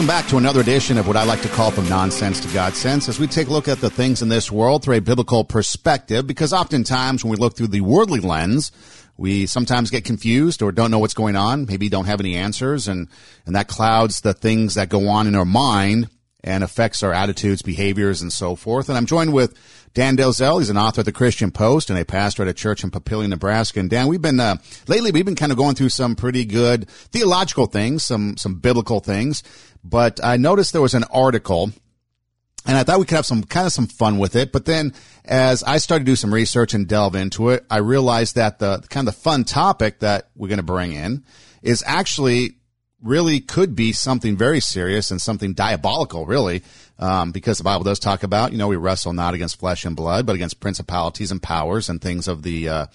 Welcome back to another edition of what I like to call From Nonsense to God Sense as we take a look at the things in this world through a biblical perspective because oftentimes when we look through the worldly lens, we sometimes get confused or don't know what's going on, maybe don't have any answers and, and that clouds the things that go on in our mind and affects our attitudes, behaviors, and so forth. And I'm joined with Dan Delzell. He's an author at the Christian Post and a pastor at a church in Papillion, Nebraska. And Dan, we've been uh, lately we've been kind of going through some pretty good theological things, some some biblical things. But I noticed there was an article. And I thought we could have some kind of some fun with it. But then as I started to do some research and delve into it, I realized that the kind of the fun topic that we're going to bring in is actually really could be something very serious and something diabolical, really, um, because the Bible does talk about, you know, we wrestle not against flesh and blood, but against principalities and powers and things of the, uh,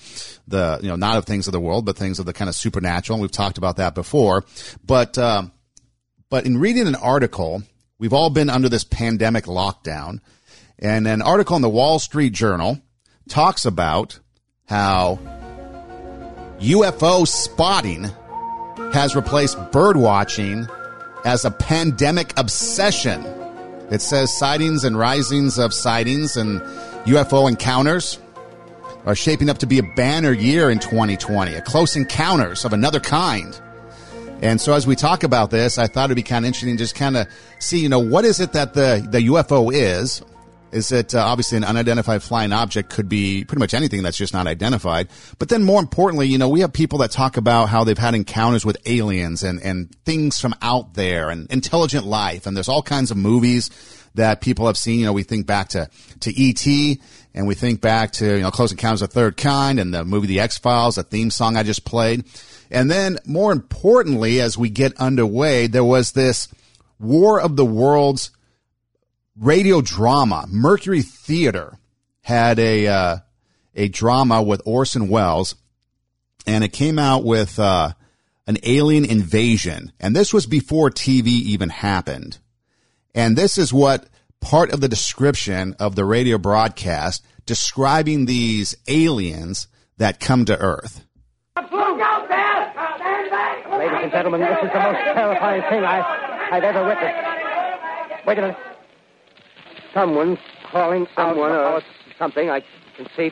the, you know, not of things of the world, but things of the kind of supernatural. And we've talked about that before. But, um, but in reading an article, we've all been under this pandemic lockdown, and an article in the Wall Street Journal talks about how UFO spotting has replaced bird watching as a pandemic obsession. It says sightings and risings of sightings and UFO encounters are shaping up to be a banner year in 2020, a close encounters of another kind. And so as we talk about this, I thought it'd be kind of interesting just kind of see, you know, what is it that the, the UFO is? Is that uh, obviously an unidentified flying object could be pretty much anything that's just not identified. But then more importantly, you know, we have people that talk about how they've had encounters with aliens and, and things from out there and intelligent life. And there's all kinds of movies that people have seen. You know, we think back to, to E.T. and we think back to, you know, Close Encounters of the Third Kind and the movie The X-Files, the theme song I just played. And then more importantly, as we get underway, there was this War of the Worlds radio drama. Mercury Theater had a uh, a drama with Orson Welles, and it came out with uh, an alien invasion. And this was before TV even happened. And this is what part of the description of the radio broadcast describing these aliens that come to Earth. Ladies and gentlemen, this is the most terrifying thing I, I've ever witnessed. Wait a minute. Someone calling someone or something. I can see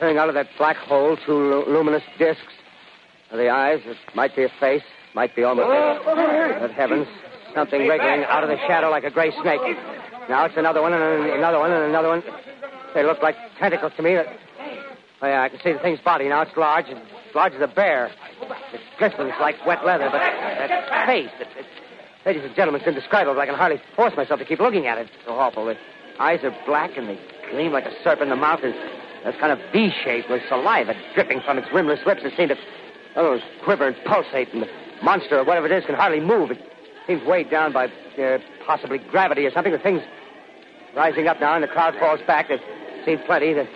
coming out of that black hole two luminous discs. The eyes, it might be a face, might be almost. Oh, but heavens, something wriggling out of the shadow like a gray snake. Now it's another one and another one and another one. They look like tentacles to me. Oh, yeah, I can see the thing's body now. It's large, as large as a bear. It glistens like wet leather, but that face, it, it, Ladies and gentlemen, it's indescribable. I can hardly force myself to keep looking at it. It's so awful. The eyes are black and they gleam like a serpent. The mouth is that's kind of V-shaped with saliva dripping from its rimless lips. It seems to oh, quiver and pulsate. And the monster or whatever it is can hardly move. It seems weighed down by uh, possibly gravity or something. The thing's rising up now, and the crowd falls back. They've seen plenty. The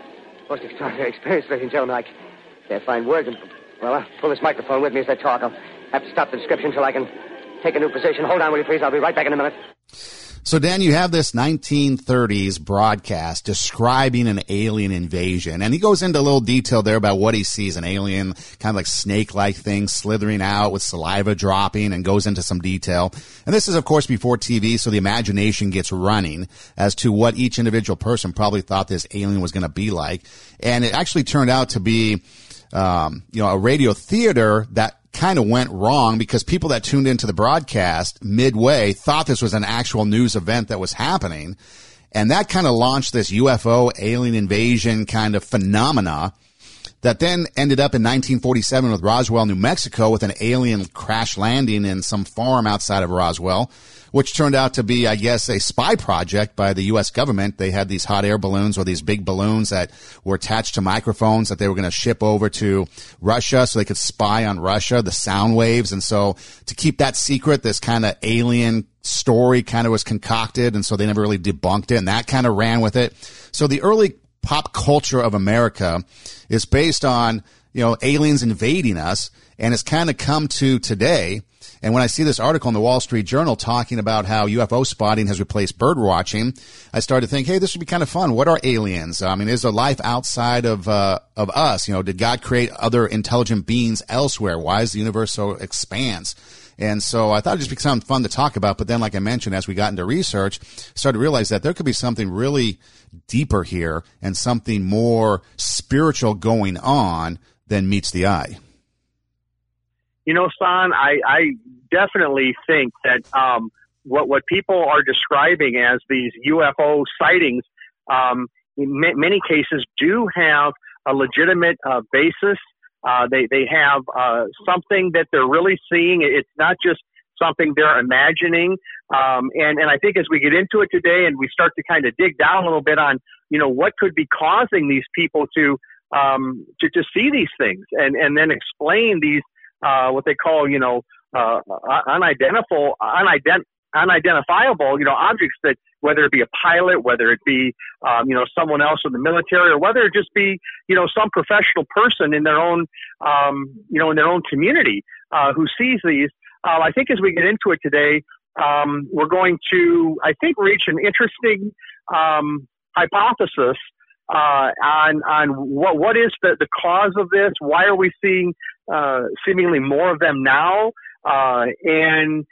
most extraordinary experience, ladies and gentlemen. I can't find words. And, well, I'll pull this microphone with me as I talk. I'll have to stop the description until I can take a new position. Hold on, will you please? I'll be right back in a minute. So, Dan, you have this 1930s broadcast describing an alien invasion, and he goes into a little detail there about what he sees an alien, kind of like snake like thing slithering out with saliva dropping, and goes into some detail. And this is, of course, before TV, so the imagination gets running as to what each individual person probably thought this alien was going to be like. And it actually turned out to be, um, you know, a radio theater that kind of went wrong because people that tuned into the broadcast midway thought this was an actual news event that was happening. And that kind of launched this UFO alien invasion kind of phenomena that then ended up in 1947 with Roswell, New Mexico with an alien crash landing in some farm outside of Roswell which turned out to be, I guess, a spy project by the U.S. government. They had these hot air balloons or these big balloons that were attached to microphones that they were going to ship over to Russia so they could spy on Russia, the sound waves. And so to keep that secret, this kind of alien story kind of was concocted. And so they never really debunked it and that kind of ran with it. So the early pop culture of America is based on, you know, aliens invading us and it's kind of come to today and when I see this article in the Wall Street Journal talking about how UFO spotting has replaced bird watching, I started to think, hey, this would be kind of fun. What are aliens? I mean, is there life outside of uh, of us? You know, did God create other intelligent beings elsewhere? Why is the universe so expanse? And so I thought it'd just be something fun to talk about. But then, like I mentioned, as we got into research, started to realize that there could be something really deeper here and something more spiritual going on than meets the eye. You know, Son, I, I definitely think that um, what what people are describing as these UFO sightings, um, in many cases, do have a legitimate uh, basis. Uh, they they have uh, something that they're really seeing. It's not just something they're imagining. Um, and and I think as we get into it today, and we start to kind of dig down a little bit on you know what could be causing these people to um, to to see these things, and and then explain these uh, what they call you know uh, unidentifiable unident unidentifiable, you know, objects that whether it be a pilot, whether it be, um, you know, someone else in the military, or whether it just be, you know, some professional person in their own, um, you know, in their own community uh, who sees these. Uh, I think as we get into it today, um, we're going to, I think, reach an interesting um, hypothesis uh, on on what what is the, the cause of this? Why are we seeing uh, seemingly more of them now? Uh, and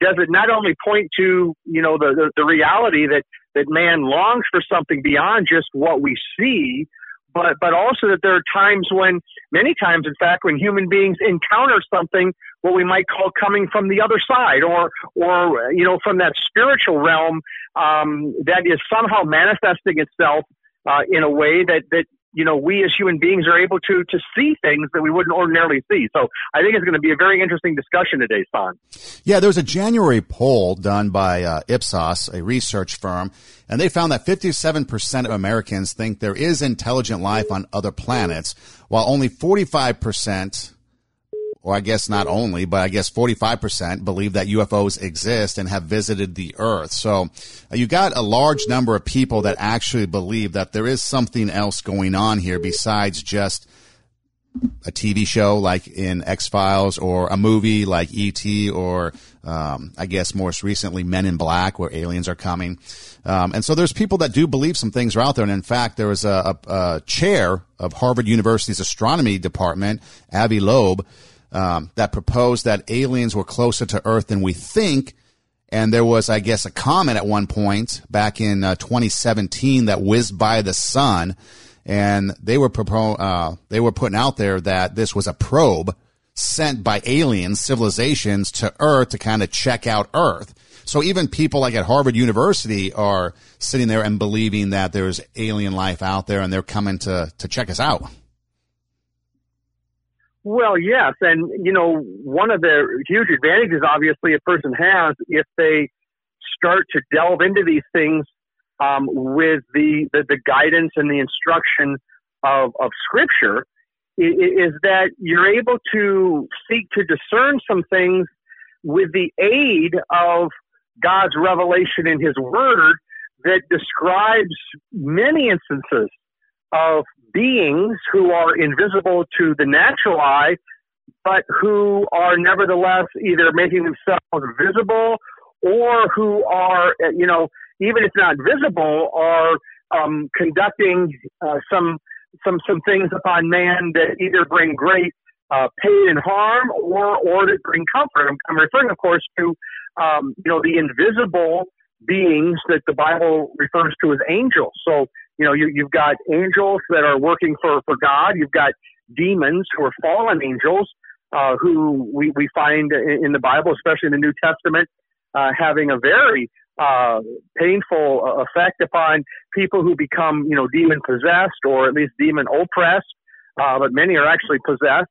does it not only point to you know the, the, the reality that that man longs for something beyond just what we see, but but also that there are times when many times in fact when human beings encounter something what we might call coming from the other side or or you know from that spiritual realm um, that is somehow manifesting itself uh, in a way that that you know, we as human beings are able to to see things that we wouldn't ordinarily see. So I think it's going to be a very interesting discussion today, Son. Yeah, there was a January poll done by uh, Ipsos, a research firm, and they found that 57% of Americans think there is intelligent life on other planets, while only 45% or I guess not only, but I guess 45% believe that UFOs exist and have visited the earth. So uh, you got a large number of people that actually believe that there is something else going on here besides just a TV show like in X Files or a movie like E.T. or um, I guess most recently Men in Black where aliens are coming. Um, and so there's people that do believe some things are out there. And in fact, there was a, a, a chair of Harvard University's astronomy department, Avi Loeb, um, that proposed that aliens were closer to Earth than we think. And there was, I guess, a comment at one point back in uh, 2017 that whizzed by the sun, and they were propo- uh, they were putting out there that this was a probe sent by alien civilizations to Earth to kind of check out Earth. So even people like at Harvard University are sitting there and believing that there's alien life out there, and they're coming to to check us out. Well, yes, and you know, one of the huge advantages, obviously, a person has if they start to delve into these things um, with the, the, the guidance and the instruction of of Scripture, is, is that you're able to seek to discern some things with the aid of God's revelation in His Word that describes many instances of beings who are invisible to the natural eye, but who are nevertheless either making themselves visible or who are, you know, even if not visible, are um, conducting uh, some some some things upon man that either bring great uh, pain and harm or or that bring comfort. I'm, I'm referring, of course, to um, you know the invisible beings that the Bible refers to as angels. So you know, you, you've got angels that are working for, for God. You've got demons who are fallen angels, uh, who we, we find in, in the Bible, especially in the New Testament, uh, having a very uh, painful uh, effect upon people who become, you know, demon possessed or at least demon oppressed. Uh, but many are actually possessed,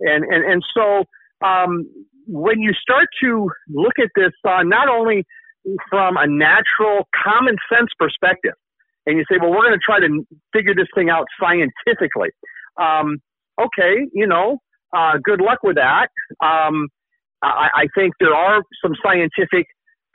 and and and so um, when you start to look at this, uh, not only from a natural common sense perspective, and you say, well, we're going to try to figure this thing out scientifically. Um, okay, you know, uh, good luck with that. Um, I, I think there are some scientific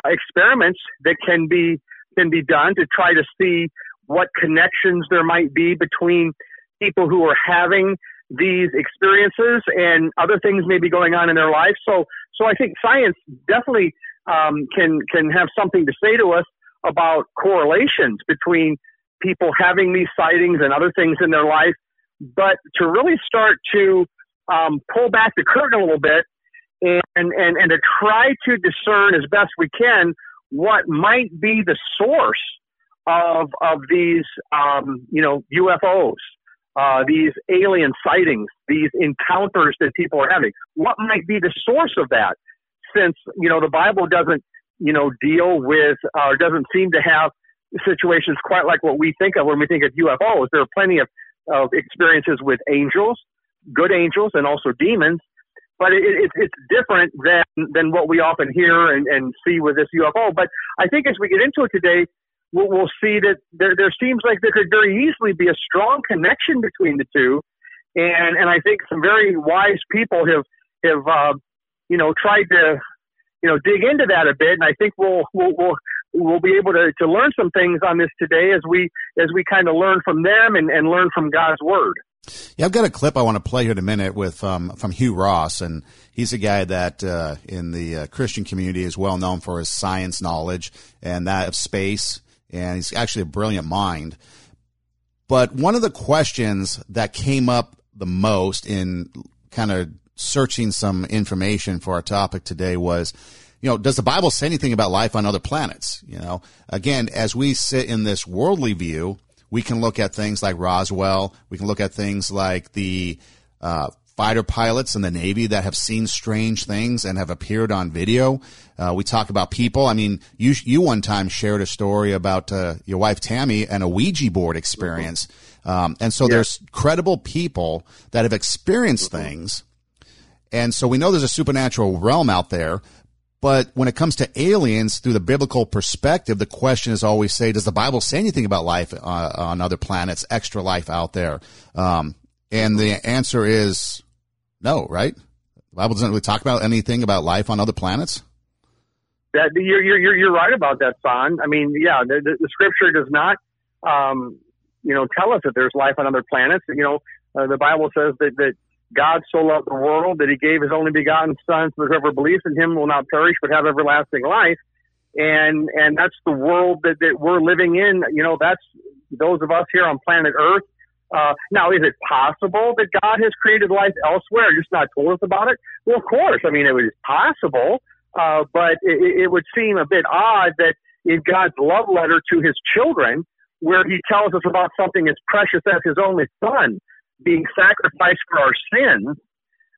experiments that can be can be done to try to see what connections there might be between people who are having these experiences and other things may be going on in their life. So, so I think science definitely um, can can have something to say to us about correlations between people having these sightings and other things in their life, but to really start to um, pull back the curtain a little bit and, and, and to try to discern as best we can what might be the source of, of these, um, you know, UFOs, uh, these alien sightings, these encounters that people are having. What might be the source of that? Since, you know, the Bible doesn't, you know, deal with, or doesn't seem to have situations quite like what we think of when we think of UFOs. There are plenty of, of experiences with angels, good angels, and also demons. But it, it, it's different than, than what we often hear and, and see with this UFO. But I think as we get into it today, we'll, we'll see that there, there seems like there could very easily be a strong connection between the two. And, and I think some very wise people have, have, uh, you know, tried to, you know, dig into that a bit. And I think we'll, we'll, we'll, we'll be able to, to learn some things on this today as we, as we kind of learn from them and, and learn from God's word. Yeah, I've got a clip I want to play here in a minute with um, from Hugh Ross, and he's a guy that uh, in the uh, Christian community is well known for his science knowledge and that of space and he's actually a brilliant mind. But one of the questions that came up the most in kind of searching some information for our topic today was, you know, does the Bible say anything about life on other planets? You know, again, as we sit in this worldly view, we can look at things like Roswell. We can look at things like the uh, fighter pilots in the Navy that have seen strange things and have appeared on video. Uh, we talk about people. I mean, you you one time shared a story about uh, your wife Tammy and a Ouija board experience, um, and so there's credible people that have experienced mm-hmm. things, and so we know there's a supernatural realm out there. But when it comes to aliens through the biblical perspective, the question is always say, does the Bible say anything about life uh, on other planets, extra life out there? Um, and the answer is no, right? The Bible doesn't really talk about anything about life on other planets. That you're you're you're right about that, son. I mean, yeah, the, the, the scripture does not, um, you know, tell us that there's life on other planets. You know, uh, the Bible says that that God so loved the world that He gave His only begotten Son, so that whoever believes in Him will not perish but have everlasting life. And and that's the world that that we're living in. You know, that's those of us here on planet Earth uh, now, is it possible that God has created life elsewhere, just not told us about it? Well, of course. I mean, it was possible, uh, but it, it would seem a bit odd that in God's love letter to His children, where He tells us about something as precious as His only Son being sacrificed for our sins,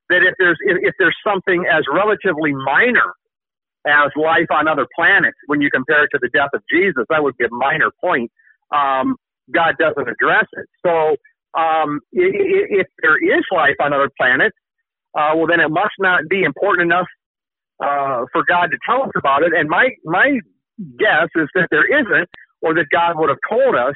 that if there's if, if there's something as relatively minor as life on other planets, when you compare it to the death of Jesus, that would be a minor point. Um, God doesn't address it. So um, if, if there is life on other planets, uh, well, then it must not be important enough uh, for God to tell us about it. And my my guess is that there isn't, or that God would have told us.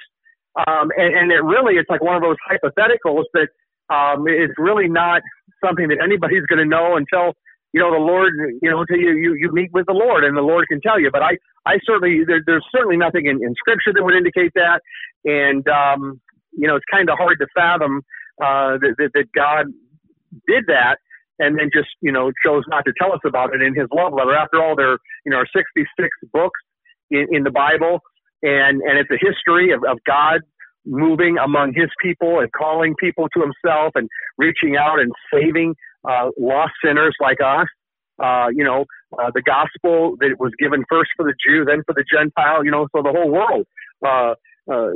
Um, and, and it really, it's like one of those hypotheticals that um, it's really not something that anybody's going to know until you know the Lord, you know, until you, you you meet with the Lord, and the Lord can tell you. But I I certainly there, there's certainly nothing in, in Scripture that would indicate that, and um, you know it's kind of hard to fathom uh, that, that that God did that and then just you know chose not to tell us about it in His love letter. After all, there you know are 66 books in, in the Bible, and and it's a history of, of God moving among His people and calling people to Himself and reaching out and saving uh, lost sinners like us. Uh, you know, uh, the gospel that was given first for the Jew, then for the Gentile, you know, so the whole world uh, uh,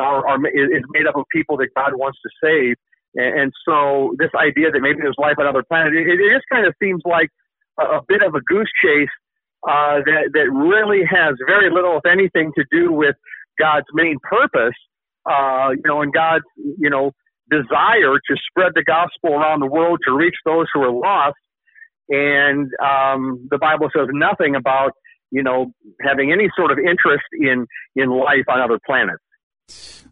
are, are, is made up of people that God wants to save. And, and so this idea that maybe there's life on other planets, it, it just kind of seems like a, a bit of a goose chase uh, that, that really has very little, if anything, to do with God's main purpose, uh, you know, and God's, you know, desire to spread the gospel around the world to reach those who are lost. And um, the Bible says nothing about you know having any sort of interest in in life on other planets.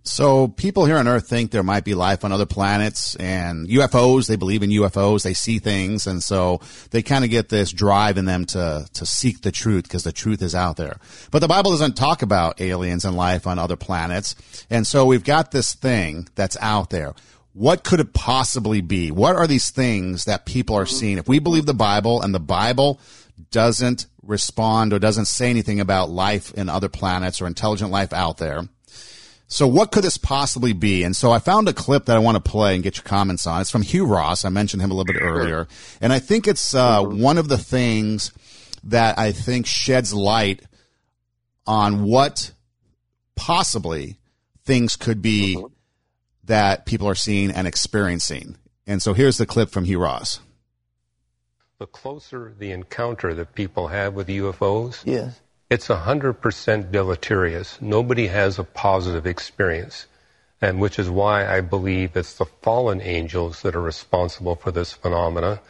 So people here on Earth think there might be life on other planets and UFOs. They believe in UFOs. They see things, and so they kind of get this drive in them to to seek the truth because the truth is out there. But the Bible doesn't talk about aliens and life on other planets, and so we've got this thing that's out there. What could it possibly be? What are these things that people are seeing? If we believe the Bible and the Bible doesn't respond or doesn't say anything about life in other planets or intelligent life out there, So what could this possibly be? And so I found a clip that I want to play and get your comments on. It's from Hugh Ross. I mentioned him a little bit earlier. And I think it's uh, one of the things that I think sheds light on what possibly things could be mm-hmm. that people are seeing and experiencing. And so here's the clip from Hugh Ross. The closer the encounter that people have with UFOs, yes it's 100% deleterious. Nobody has a positive experience. And which is why I believe it's the fallen angels that are responsible for this phenomena.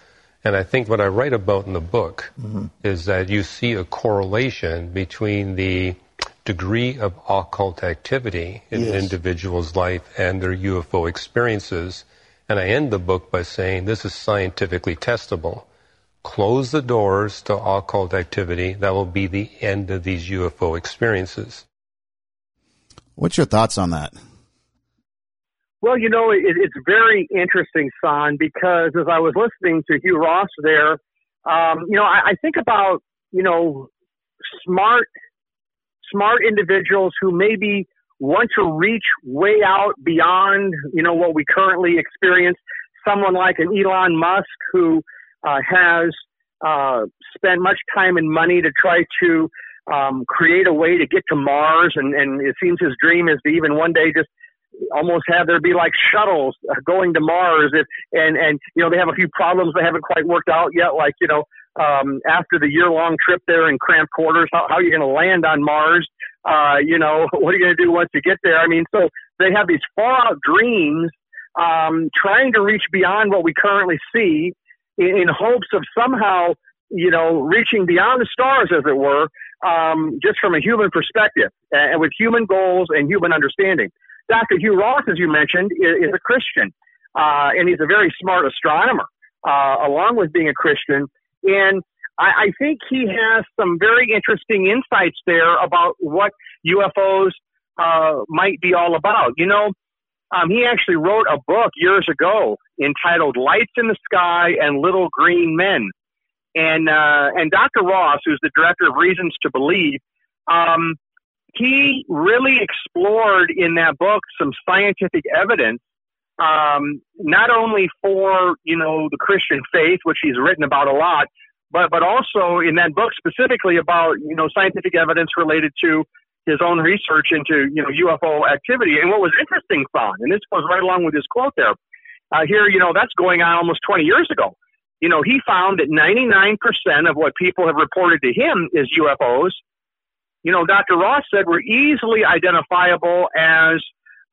And I think what I write about in the book mm-hmm. is that you see a correlation between the degree of occult activity in yes. an individual's life and their UFO experiences. And I end the book by saying this is scientifically testable close the doors to occult activity, that will be the end of these UFO experiences. What's your thoughts on that? Well, you know, it, it's very interesting, Son, because as I was listening to Hugh Ross there, um, you know, I, I think about, you know, smart, smart individuals who maybe want to reach way out beyond, you know, what we currently experience. Someone like an Elon Musk who uh, has uh, spent much time and money to try to um, create a way to get to Mars, and, and it seems his dream is to even one day just almost have there be like shuttles going to Mars. If, and and you know they have a few problems that haven't quite worked out yet, like you know um, after the year long trip there in cramped quarters, how, how are you going to land on Mars? Uh, you know, what are you going to do once you get there? I mean, so they have these far out dreams, um, trying to reach beyond what we currently see in, in hopes of somehow, you know, reaching beyond the stars, as it were, um, just from a human perspective and with human goals and human understanding. Dr. Hugh Ross, as you mentioned, is, is a Christian, uh, and he's a very smart astronomer, uh, along with being a Christian. And I, I think he has some very interesting insights there about what UFOs uh, might be all about. You know, um, he actually wrote a book years ago entitled "Lights in the Sky and Little Green Men," and uh, and Dr. Ross, who's the director of Reasons to Believe, um, he really explored in that book some scientific evidence, um, not only for you know the Christian faith, which he's written about a lot, but but also in that book specifically about you know scientific evidence related to his own research into you know UFO activity. And what was interesting, Son, and this goes right along with his quote there. Uh, here, you know, that's going on almost 20 years ago. You know, he found that 99% of what people have reported to him is UFOs. You know, Dr. Ross said were easily identifiable as,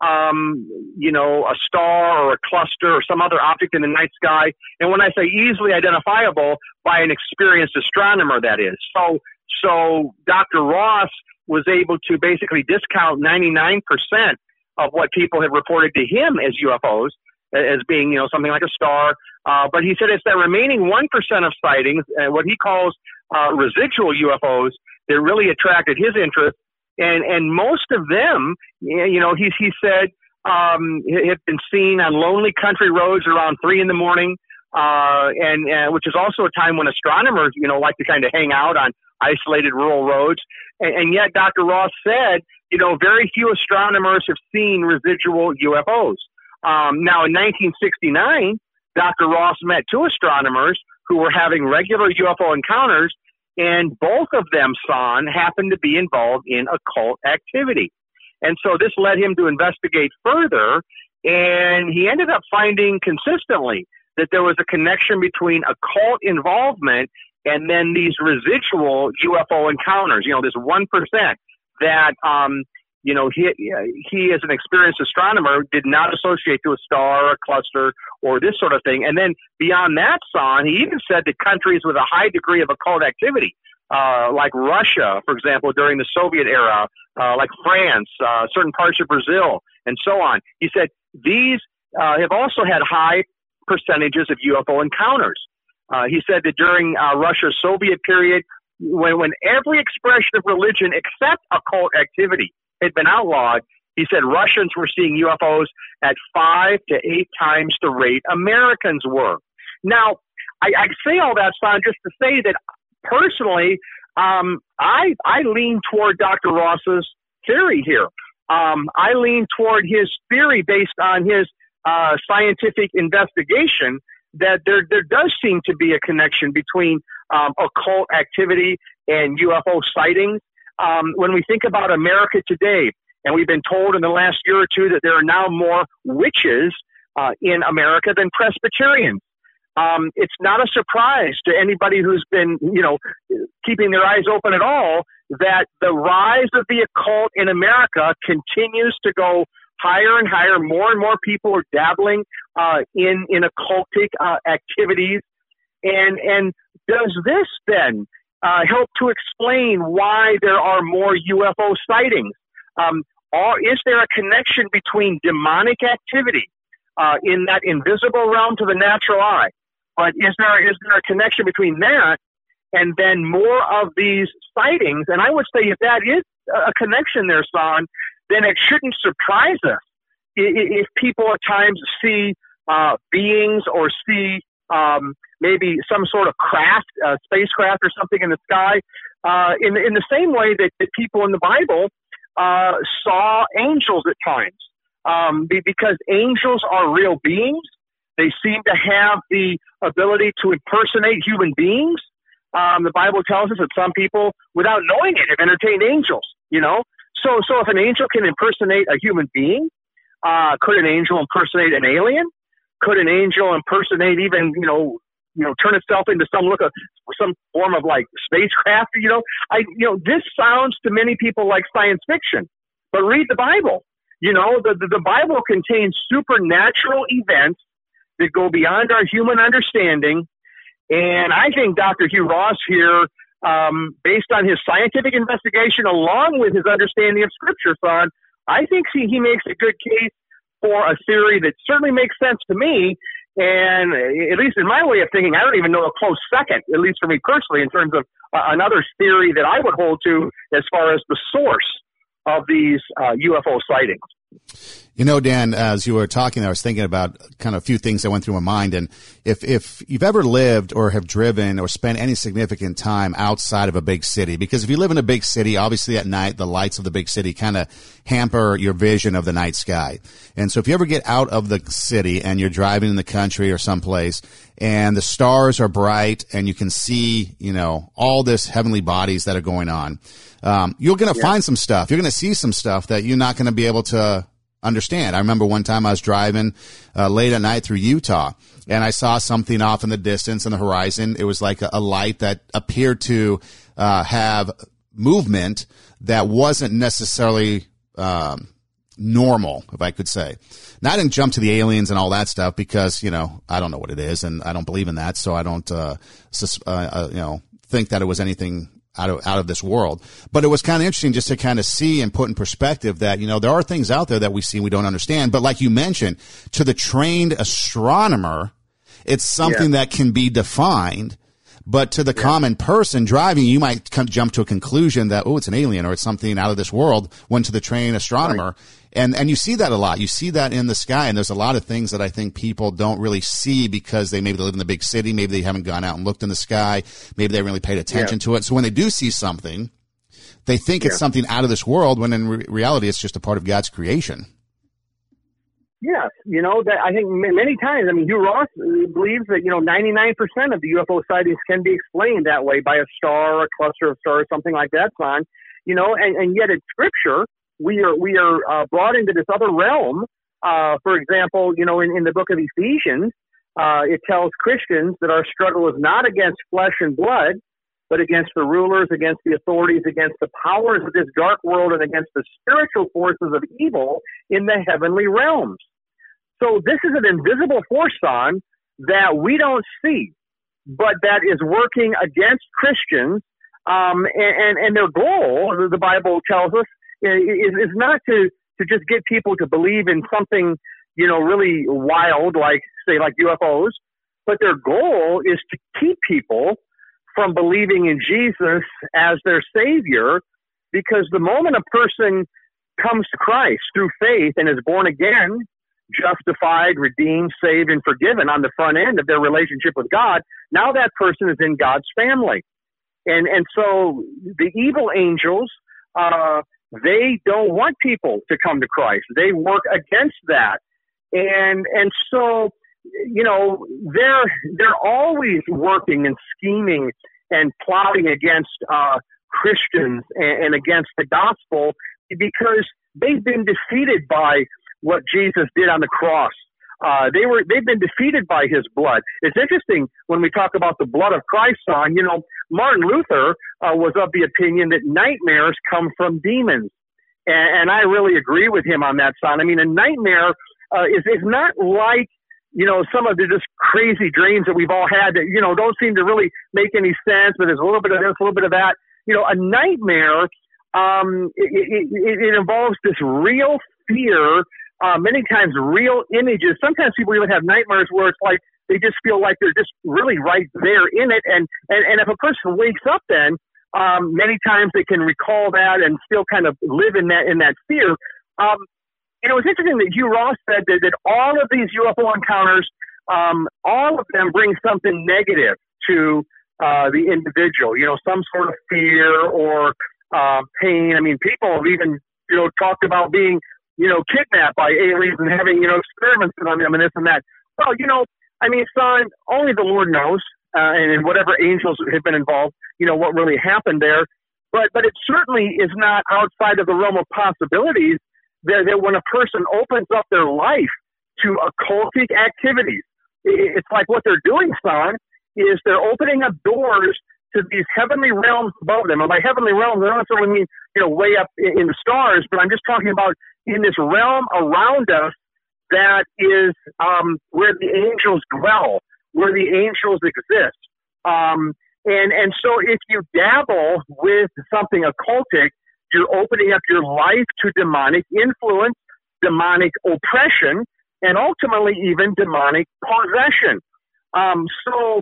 um, you know, a star or a cluster or some other object in the night sky. And when I say easily identifiable, by an experienced astronomer, that is. So, so Dr. Ross was able to basically discount 99% of what people had reported to him as UFOs, as being, you know, something like a star. Uh, but he said it's that remaining 1% of sightings, uh, what he calls uh, residual UFOs, that really attracted his interest. And, and most of them, you know, he, he said, um, have been seen on lonely country roads around three in the morning. Uh, and, uh, which is also a time when astronomers, you know, like to kind of hang out on isolated rural roads. And, and yet, Dr. Ross said, you know, very few astronomers have seen residual UFOs. Um, now, in 1969, Dr. Ross met two astronomers who were having regular UFO encounters, and both of them, Son, happened to be involved in occult activity. And so this led him to investigate further, and he ended up finding consistently that there was a connection between occult involvement and then these residual UFO encounters, you know, this 1% that, um, you know, he, he as an experienced astronomer did not associate to a star, or a cluster, or this sort of thing. And then beyond that, Son, he even said that countries with a high degree of occult activity, uh, like Russia, for example, during the Soviet era, uh, like France, uh, certain parts of Brazil, and so on. He said these uh, have also had high percentages of UFO encounters. Uh, he said that during uh, Russia's Soviet period, when, when every expression of religion except occult activity had been outlawed, he said Russians were seeing UFOs at five to eight times the rate Americans were. Now, I, I say all that, Son, just to say that personally, um, I I lean toward Dr. Ross's theory here. Um, I lean toward his theory based on his uh, scientific investigation that there there does seem to be a connection between um, occult activity and UFO sightings. Um, when we think about America today, and we've been told in the last year or two that there are now more witches uh, in America than Presbyterians. Um, it's not a surprise to anybody who's been, you know, keeping their eyes open at all that the rise of the occult in America continues to go higher and higher. More and more people are dabbling uh, in in occultic uh, activities, and and does this then uh, help to explain why there are more UFO sightings? Um, or is there a connection between demonic activity uh, in that invisible realm to the natural eye? But is there is there a connection between that and then more of these sightings? And I would say if that is a connection there, son, then it shouldn't surprise us if people at times see uh, beings or see um, maybe some sort of craft, uh, spacecraft or something in the sky, uh, in in the same way that, that people in the Bible uh, saw angels at times, um, because angels are real beings. They seem to have the ability to impersonate human beings. Um, the Bible tells us that some people, without knowing it, have entertained angels. You know, so so if an angel can impersonate a human being, uh, could an angel impersonate an alien? Could an angel impersonate even you know you know turn itself into some look of some form of like spacecraft? You know, I you know this sounds to many people like science fiction, but read the Bible. You know, the the, the Bible contains supernatural events that go beyond our human understanding. And I think Dr. Hugh Ross here, um, based on his scientific investigation along with his understanding of Scripture, son, I think he, he makes a good case for a theory that certainly makes sense to me. And at least in my way of thinking, I don't even know a close second, at least for me personally, in terms of uh, another theory that I would hold to as far as the source of these uh, UFO sightings. You know, Dan, as you were talking, I was thinking about kind of a few things that went through my mind. And if, if you've ever lived or have driven or spent any significant time outside of a big city, because if you live in a big city, obviously at night, the lights of the big city kind of hamper your vision of the night sky. And so if you ever get out of the city and you're driving in the country or someplace and the stars are bright and you can see, you know, all this heavenly bodies that are going on, um, you're going to yeah. find some stuff. You're going to see some stuff that you're not going to be able to understand. I remember one time I was driving uh, late at night through Utah and I saw something off in the distance on the horizon. It was like a, a light that appeared to uh, have movement that wasn't necessarily um, normal, if I could say. Now I didn't jump to the aliens and all that stuff because you know I don't know what it is and I don't believe in that, so I don't uh, sus- uh, uh you know think that it was anything out of out of this world. But it was kind of interesting just to kind of see and put in perspective that you know there are things out there that we see and we don't understand. But like you mentioned, to the trained astronomer, it's something yeah. that can be defined. But to the yeah. common person driving, you might come, jump to a conclusion that oh, it's an alien or it's something out of this world. When to the trained astronomer, right. And, and you see that a lot. You see that in the sky. And there's a lot of things that I think people don't really see because they maybe live in the big city. Maybe they haven't gone out and looked in the sky. Maybe they haven't really paid attention yeah. to it. So when they do see something, they think yeah. it's something out of this world when in re- reality it's just a part of God's creation. Yes, you know that I think many times. I mean, Hugh Ross uh, believes that you know 99% of the UFO sightings can be explained that way by a star, or a cluster of stars, something like that. Son, you know, and, and yet it's Scripture, we are we are uh, brought into this other realm. Uh, for example, you know, in, in the book of Ephesians, uh, it tells Christians that our struggle is not against flesh and blood, but against the rulers, against the authorities, against the powers of this dark world, and against the spiritual forces of evil in the heavenly realms. So this is an invisible force on that we don't see, but that is working against Christians. Um, and, and, and their goal, the Bible tells us, is, is not to, to just get people to believe in something, you know, really wild, like, say, like UFOs, but their goal is to keep people from believing in Jesus as their Savior, because the moment a person comes to Christ through faith and is born again, justified, redeemed, saved, and forgiven on the front end of their relationship with God, now that person is in God's family. And, and so the evil angels, uh, they don't want people to come to Christ. They work against that. And, and so, you know, they're, they're always working and scheming and plotting against, uh, Christians and, and against the gospel because they've been defeated by what Jesus did on the cross. Uh, they were they've been defeated by his blood. It's interesting when we talk about the blood of Christ on. You know, Martin Luther uh, was of the opinion that nightmares come from demons, and, and I really agree with him on that. Son, I mean, a nightmare uh, is is not like you know some of the just crazy dreams that we've all had that you know don't seem to really make any sense, but there's a little bit of this, a little bit of that. You know, a nightmare um, it, it, it involves this real fear uh, many times real images. Sometimes people even have nightmares where it's like they just feel like they're just really right there in it. And, and, and if a person wakes up then, um, many times they can recall that and still kind of live in that, in that fear. Um, and it was interesting that Hugh Ross said that, that all of these UFO encounters, um, all of them bring something negative to, uh, the individual, you know, some sort of fear or, uh, pain. I mean, people have even, you know, talked about being you know, kidnapped by aliens and having, you know, experiments on them and this and that. Well, you know, I mean, son, only the Lord knows, uh, and whatever angels have been involved, you know, what really happened there. But, but it certainly is not outside of the realm of possibilities that, that when a person opens up their life to occultic activities, it's like what they're doing, son, is they're opening up doors to these heavenly realms above them. And by heavenly realms, I don't necessarily mean, you know, way up in, in the stars, but I'm just talking about in this realm around us that is um, where the angels dwell, where the angels exist. Um, and and so if you dabble with something occultic, you're opening up your life to demonic influence, demonic oppression, and ultimately even demonic possession. Um, so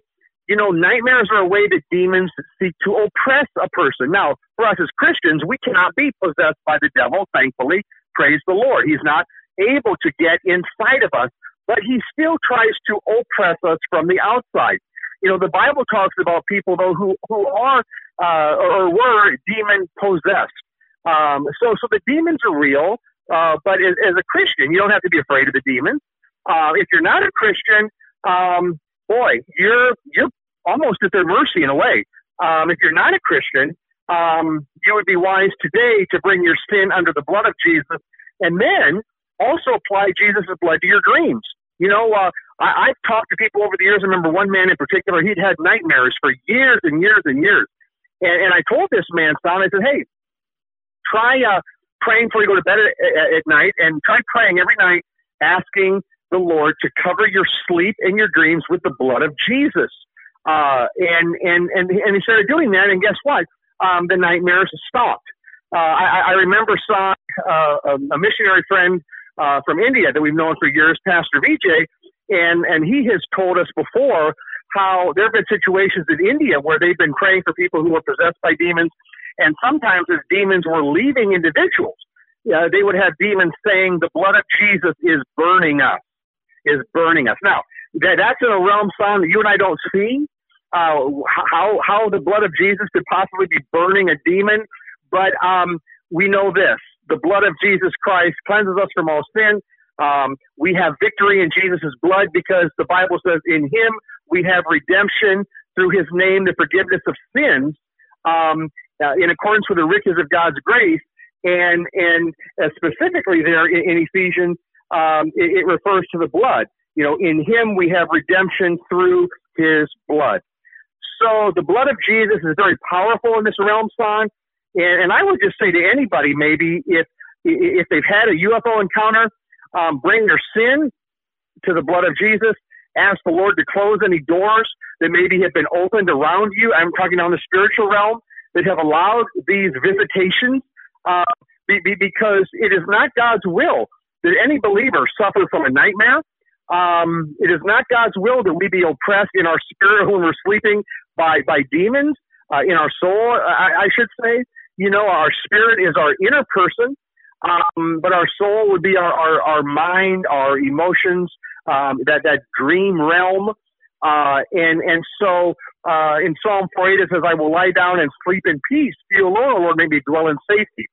you know, nightmares are a way that demons seek to oppress a person. Now, for us as Christians, we cannot be possessed by the devil, thankfully. Praise the Lord. He's not able to get inside of us, but he still tries to oppress us from the outside. You know, the Bible talks about people though who who are uh, or were demon possessed. Um, so so the demons are real, uh, but as, as a Christian, you don't have to be afraid of the demons. Uh, if you're not a Christian, um, boy, you're you're almost at their mercy in a way. Um, if you're not a Christian, um, you would be wise today to bring your sin under the blood of Jesus and then also apply Jesus' blood to your dreams. You know, uh, I, I've talked to people over the years. I remember one man in particular, he'd had nightmares for years and years and years. And, and I told this man, son, I said, hey, try uh, praying before you go to bed at, at night and try praying every night asking the Lord to cover your sleep and your dreams with the blood of Jesus. Uh, and, and, and, and he started doing that. And guess what? um, the nightmares stopped. Uh, I, I remember saw uh, a missionary friend uh, from India that we've known for years, Pastor Vijay, and and he has told us before how there have been situations in India where they've been praying for people who were possessed by demons, and sometimes as demons were leaving individuals, uh, they would have demons saying, "The blood of Jesus is burning us, is burning us." Now that, that's in a realm, son, that you and I don't see uh, how how the blood of Jesus could possibly be burning a demon, but um, we know this: the blood of Jesus Christ cleanses us from all sin. Um, we have victory in Jesus' blood because the Bible says in Him we have redemption through His name, the forgiveness of sins, um, uh, in accordance with the riches of God's grace. And and uh, specifically there in, in Ephesians, um, it, it refers to the blood. You know, in Him we have redemption through His blood. So the blood of Jesus is very powerful in this realm, son. And, and I would just say to anybody, maybe if if they've had a UFO encounter, um, bring their sin to the blood of Jesus. Ask the Lord to close any doors that maybe have been opened around you. I'm talking on the spiritual realm that have allowed these visitations, uh, be, be, because it is not God's will that any believer suffer from a nightmare. Um, it is not God's will that we be oppressed in our spirit when we're sleeping by by demons uh, in our soul. I, I should say, you know, our spirit is our inner person, um, but our soul would be our our, our mind, our emotions, um, that that dream realm. Uh, and and so uh, in Psalm 4 it says, "I will lie down and sleep in peace. You alone, Lord, may me dwell in safety."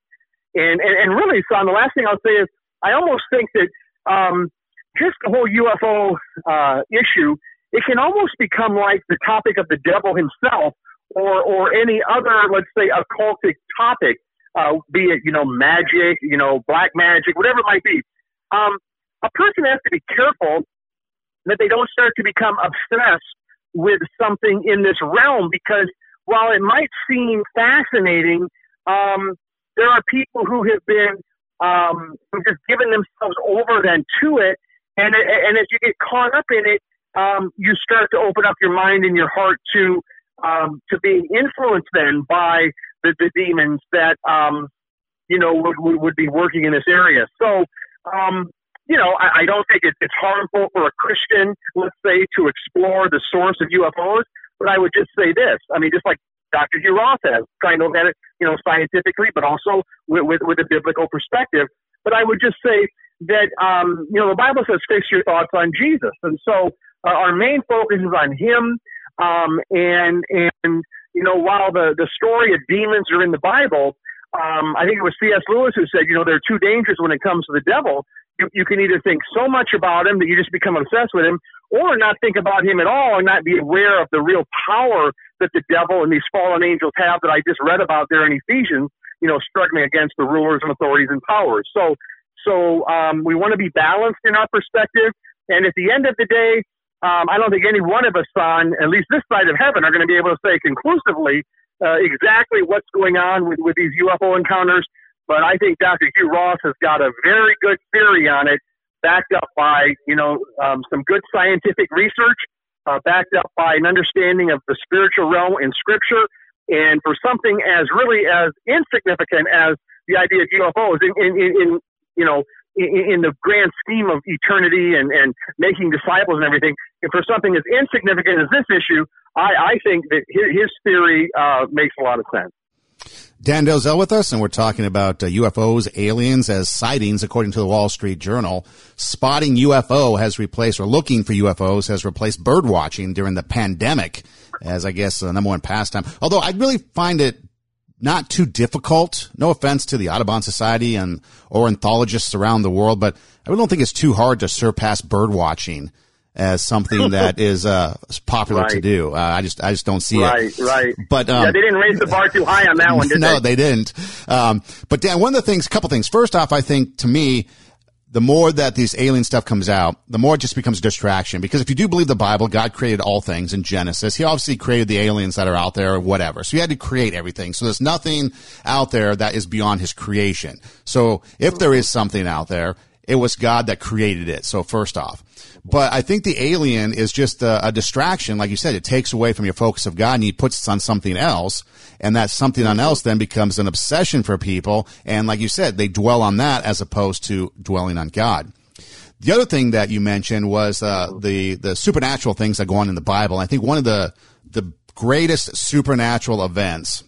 And, and, and really, son, the last thing I'll say is I almost think that um, just the whole UFO uh, issue, it can almost become like the topic of the devil himself or, or any other, let's say, occultic topic, uh, be it, you know, magic, you know, black magic, whatever it might be. Um, a person has to be careful that they don't start to become obsessed with something in this realm because while it might seem fascinating, um, there are people who have been um, who've just given themselves over then to it, and and as you get caught up in it, um, you start to open up your mind and your heart to um, to being influenced then by the, the demons that um, you know would, would, be working in this area. So um, you know, I, I don't think it, it's harmful for a Christian, let's say, to explore the source of UFOs. But I would just say this: I mean, just like Dr. Hugh Ross has, trying to look at it, you know, scientifically, but also with, with, with a biblical perspective. But I would just say that, um, you know, the Bible says, fix your thoughts on Jesus. And so uh, our main focus is on Him. Um, and, and, you know, while the, the story of demons are in the Bible, um, I think it was C.S. Lewis who said, you know, they're too dangerous when it comes to the devil. You, you can either think so much about him that you just become obsessed with him, or not think about him at all and not be aware of the real power that the devil and these fallen angels have that I just read about there in Ephesians, you know, struggling against the rulers and authorities and powers. So, so um, we want to be balanced in our perspective. And at the end of the day, um, I don't think any one of us on at least this side of heaven are going to be able to say conclusively uh, exactly what's going on with, with these UFO encounters. But I think Dr. Hugh Ross has got a very good theory on it, backed up by you know um, some good scientific research, uh, backed up by an understanding of the spiritual realm in Scripture. And for something as really as insignificant as the idea of UFOs in, in, in, in you know in, the grand scheme of eternity and, and making disciples and everything, and for something as insignificant as this issue, I, I think that his, theory uh, makes a lot of sense. Dan Delzell with us, and we're talking about uh, UFOs, aliens as sightings, according to the Wall Street Journal. Spotting UFO has replaced, or looking for UFOs has replaced bird watching during the pandemic as, I guess, the number one pastime. Although I really find it not too difficult. No offense to the Audubon Society and ornithologists around the world, but I don't think it's too hard to surpass bird watching as something that is uh, popular right. to do. Uh, I just I just don't see right, it. Right, right. But um, yeah, they didn't raise the bar too high on that one, did no, they? they didn't. Um, but Dan, one of the things, a couple things. First off, I think to me, the more that these alien stuff comes out, the more it just becomes a distraction. Because if you do believe the Bible, God created all things in Genesis. He obviously created the aliens that are out there or whatever. So he had to create everything. So there's nothing out there that is beyond his creation. So if there is something out there, it was God that created it. So first off, but I think the alien is just a, a, distraction. Like you said, it takes away from your focus of God and he puts it on something else. And that something on else then becomes an obsession for people. And like you said, they dwell on that as opposed to dwelling on God. The other thing that you mentioned was uh, the the supernatural things that go on in the Bible. I think one of the the greatest supernatural events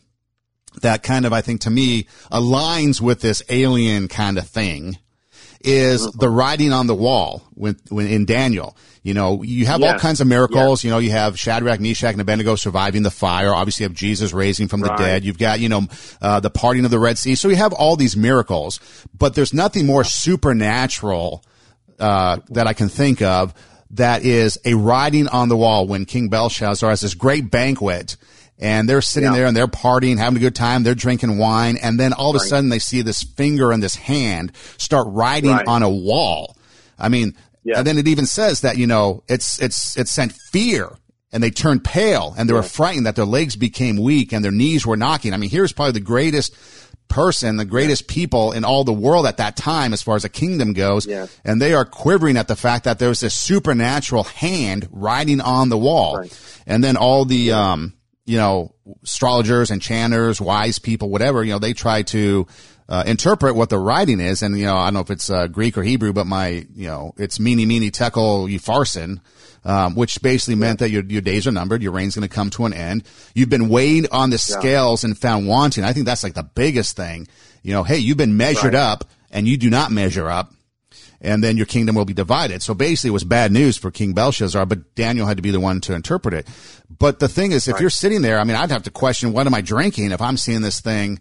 that kind of I think to me aligns with this alien kind of thing is the writing on the wall when, when in Daniel. You know, you have all kinds of miracles. You know, you have Shadrach, Meshach, and Abednego surviving the fire. Obviously, you have Jesus raising from the Right. dead. You've got, you know, uh, the parting of the Red Sea. So you have all these miracles, but there's nothing more supernatural uh, that I can think of that is a writing on the wall when King Belshazzar has this great banquet and they're sitting Yeah. there and they're partying, having a good time. They're drinking wine. And then all of a Right. sudden they see this finger and this hand start writing Right. on a wall. I mean, Yeah. and then it even says that, you know, it's, it's, it sent fear and they turned pale and they were frightened that their legs became weak and their knees were knocking. I mean, here's probably the greatest person, the greatest people in all the world at that time as far as a kingdom goes. Yeah. And they are quivering at the fact that there's this supernatural hand writing on the wall. Right. And then all the, um, you know, astrologers, enchanters, wise people, whatever, you know, they try to, uh, interpret what the writing is. And, you know, I don't know if it's, uh, Greek or Hebrew, but my, you know, it's mene, mene, tekel, upharsin, um, which basically meant that your, your days are numbered, your reign's going to come to an end. You've been weighed on the scales and found wanting. I think that's like the biggest thing. You know, hey, you've been measured Right. up and you do not measure up and then your kingdom will be divided. So basically it was bad news for King Belshazzar, but Daniel had to be the one to interpret it. But the thing is, if you're sitting there, I mean, I'd have to question, what am I drinking if I'm seeing this thing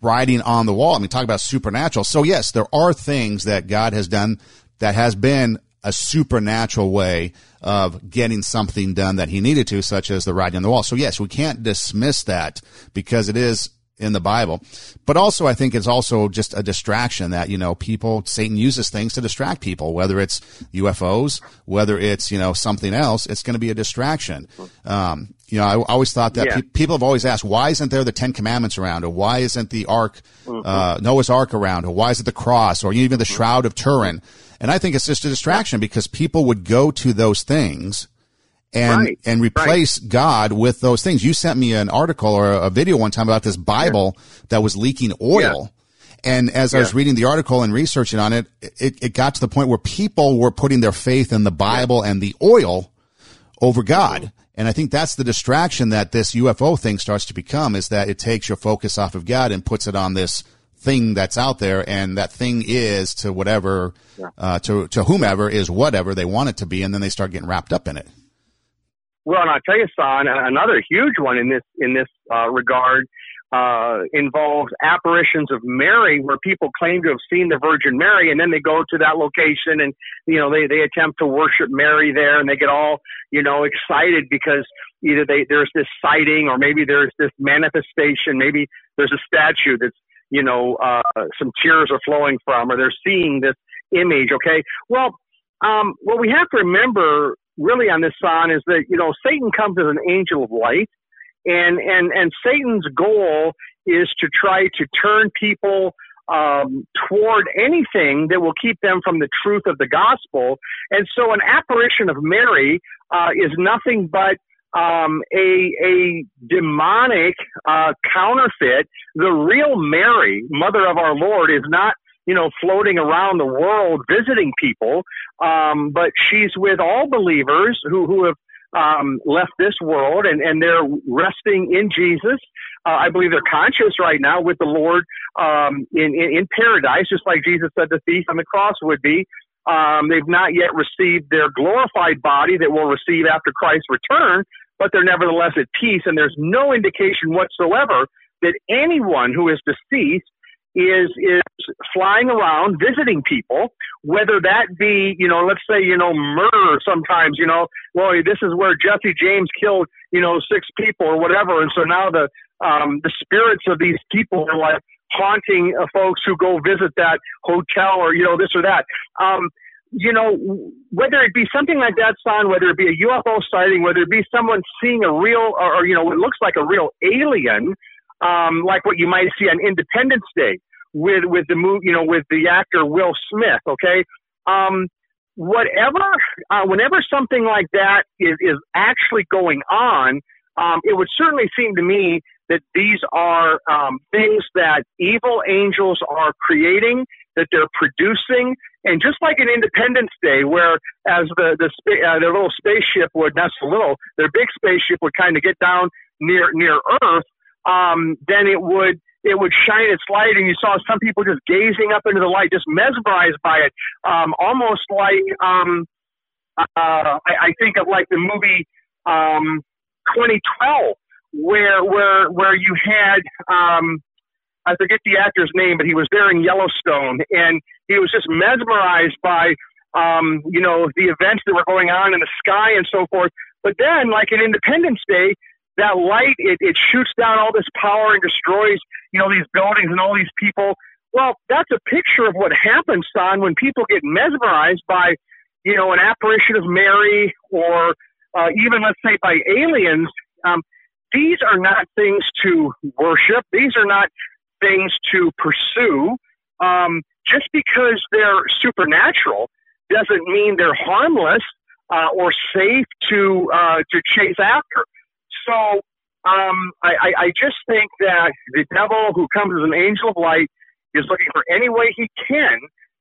writing on the wall. I mean, talk about supernatural. So yes, there are things that God has done that has been a supernatural way of getting something done that he needed to, such as the writing on the wall. So yes, we can't dismiss that because it is in the Bible. But also, I think it's also just a distraction that, you know, people, Satan uses things to distract people, whether it's UFOs, whether it's, you know, something else, it's going to be a distraction. Um, you know, I always thought that yeah. pe- people have always asked, why isn't there the Ten Commandments around? Or why isn't the Ark, mm-hmm. uh, Noah's Ark around? Or why is it the cross? Or even the mm-hmm. Shroud of Turin? And I think it's just a distraction because people would go to those things and right. and replace right. God with those things. You sent me an article or a video one time about this Bible yeah. that was leaking oil. Yeah. And as yeah. I was reading the article and researching on it, it, it got to the point where people were putting their faith in the Bible and the oil over God. And I think that's the distraction that this UFO thing starts to become is that it takes your focus off of God and puts it on this thing that's out there. And that thing is to whatever, uh, to, to whomever is whatever they want it to be. And then they start getting wrapped up in it. Well, and I'll tell you, Son, another huge one in this in this uh, regard uh, involves apparitions of Mary, where people claim to have seen the Virgin Mary, and then they go to that location and you know they they attempt to worship Mary there, and they get all you know excited because either they there's this sighting or maybe there's this manifestation, maybe there's a statue that's you know uh, some tears are flowing from, or they're seeing this image. Okay, well. Um, what we have to remember really on this son is that you know Satan comes as an angel of light, and and and Satan's goal is to try to turn people um, toward anything that will keep them from the truth of the gospel. And so, an apparition of Mary uh, is nothing but um, a a demonic uh, counterfeit. The real Mary, Mother of our Lord, is not you know, floating around the world visiting people. Um, but she's with all believers who, who have um, left this world and, and they're resting in Jesus. Uh, I believe they're conscious right now with the Lord um, in, in, in paradise, just like Jesus said the thief on the cross would be. Um, they've not yet received their glorified body that we'll receive after Christ's return, but they're nevertheless at peace. And there's no indication whatsoever that anyone who is deceased is is flying around visiting people, whether that be you know let's say you know murder sometimes you know well this is where Jesse James killed you know six people or whatever, and so now the um, the spirits of these people are like haunting uh, folks who go visit that hotel or you know this or that. Um, you know, whether it be something like that, son, whether it be a UFO sighting, whether it be someone seeing a real, or, or you know, what looks like a real alien, um, like what you might see on Independence Day with with the move, you know, with the actor Will Smith. Okay, um, whatever, uh, whenever something like that is is actually going on, um, it would certainly seem to me that these are um, things that evil angels are creating, that they're producing, and just like an Independence Day, where as the the, uh, the little spaceship would, not so little, their big spaceship would kind of get down near near Earth, um, then it would it would shine its light, and you saw some people just gazing up into the light, just mesmerized by it, um, almost like um, uh, I, I think of like the movie um, 2012, where where where you had um, I forget the actor's name, but he was there in Yellowstone, and he was just mesmerized by um, you know the events that were going on in the sky and so forth. But then, like in Independence Day, that light it, it shoots down all this power and destroys you know these buildings and all these people. Well that's a picture of what happens son when people get mesmerized by you know an apparition of mary or uh, even let's say by aliens. Um, these are not things to worship. These are not things to pursue. Um, just because they're supernatural doesn't mean they're harmless uh, or safe to uh, to chase after so um, I, I just think that the devil, who comes as an angel of light, is looking for any way he can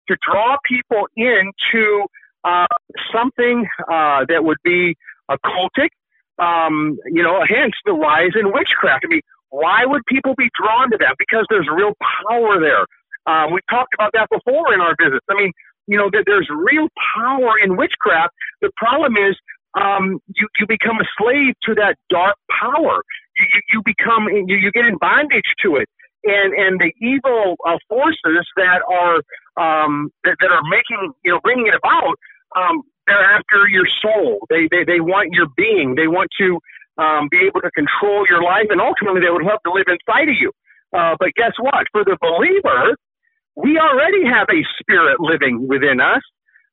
to draw people into uh, something uh, that would be occultic. Um, you know, hence the rise in witchcraft. I mean, why would people be drawn to that? Because there's real power there. Um, we talked about that before in our visits. I mean, you know, that there's real power in witchcraft. The problem is um, you, you become a slave to that dark power. You, you, you become, you, you get in bondage to it. and and the evil uh, forces that are um, that, that are making you know bringing it about. Um, they're after your soul. They they they want your being. They want to um, be able to control your life, and ultimately they would love to live inside of you. Uh, but guess what? For the believer, we already have a spirit living within us.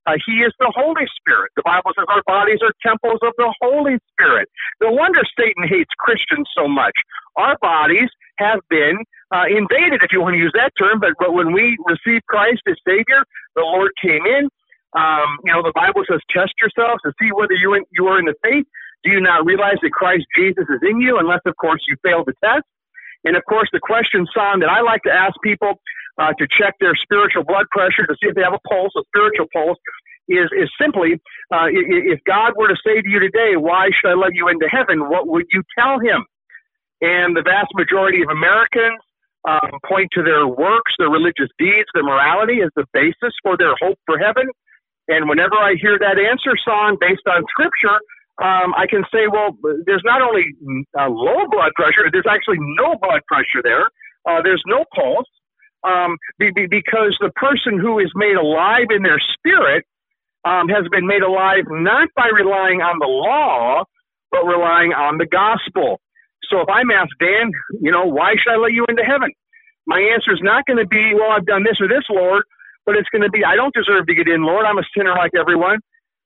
Uh, he is the Holy Spirit. The Bible says our bodies are temples of the Holy Spirit. No wonder Satan hates Christians so much. Our bodies have been uh, invaded, if you want to use that term, but, but when we received Christ as Savior, the Lord came in. Um, you know, the Bible says, test yourselves to see whether you, in, you are in the faith. Do you not realize that Christ Jesus is in you, unless, of course, you fail the test? And, of course, the question, son, that I like to ask people uh, to check their spiritual blood pressure to see if they have a pulse, a spiritual pulse, is, is simply, uh, if God were to say to you today, why should I let you into heaven? What would you tell him? And the vast majority of Americans um, point to their works, their religious deeds, their morality as the basis for their hope for heaven. And whenever I hear that answer, son, based on scripture, um, I can say, well, there's not only uh, low blood pressure, there's actually no blood pressure there. Uh, there's no pulse um, be, be, because the person who is made alive in their spirit um, has been made alive not by relying on the law, but relying on the gospel. So if I'm asked, Dan, you know, why should I let you into heaven? My answer is not going to be, well, I've done this or this, Lord, but it's going to be, I don't deserve to get in, Lord. I'm a sinner like everyone.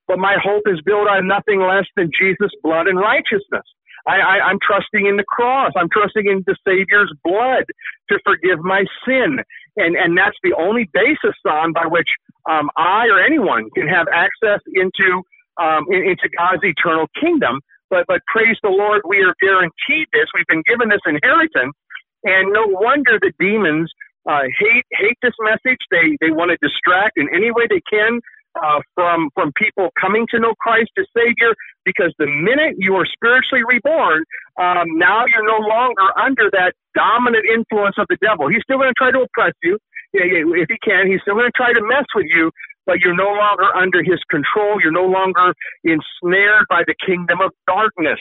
But my hope is built on nothing less than Jesus' blood and righteousness. I, I, I'm trusting in the cross. I'm trusting in the Savior's blood to forgive my sin. And, and that's the only basis on by which um, I or anyone can have access into um, into God's eternal kingdom. But but praise the Lord, we are guaranteed this. We've been given this inheritance, and no wonder the demons uh, hate hate this message. They they want to distract in any way they can uh, from from people coming to know Christ as Savior. Because the minute you are spiritually reborn, um, now you're no longer under that dominant influence of the devil. He's still going to try to oppress you yeah. if he can. He's still going to try to mess with you, but you're no longer under his control. You're no longer ensnared by the kingdom of darkness.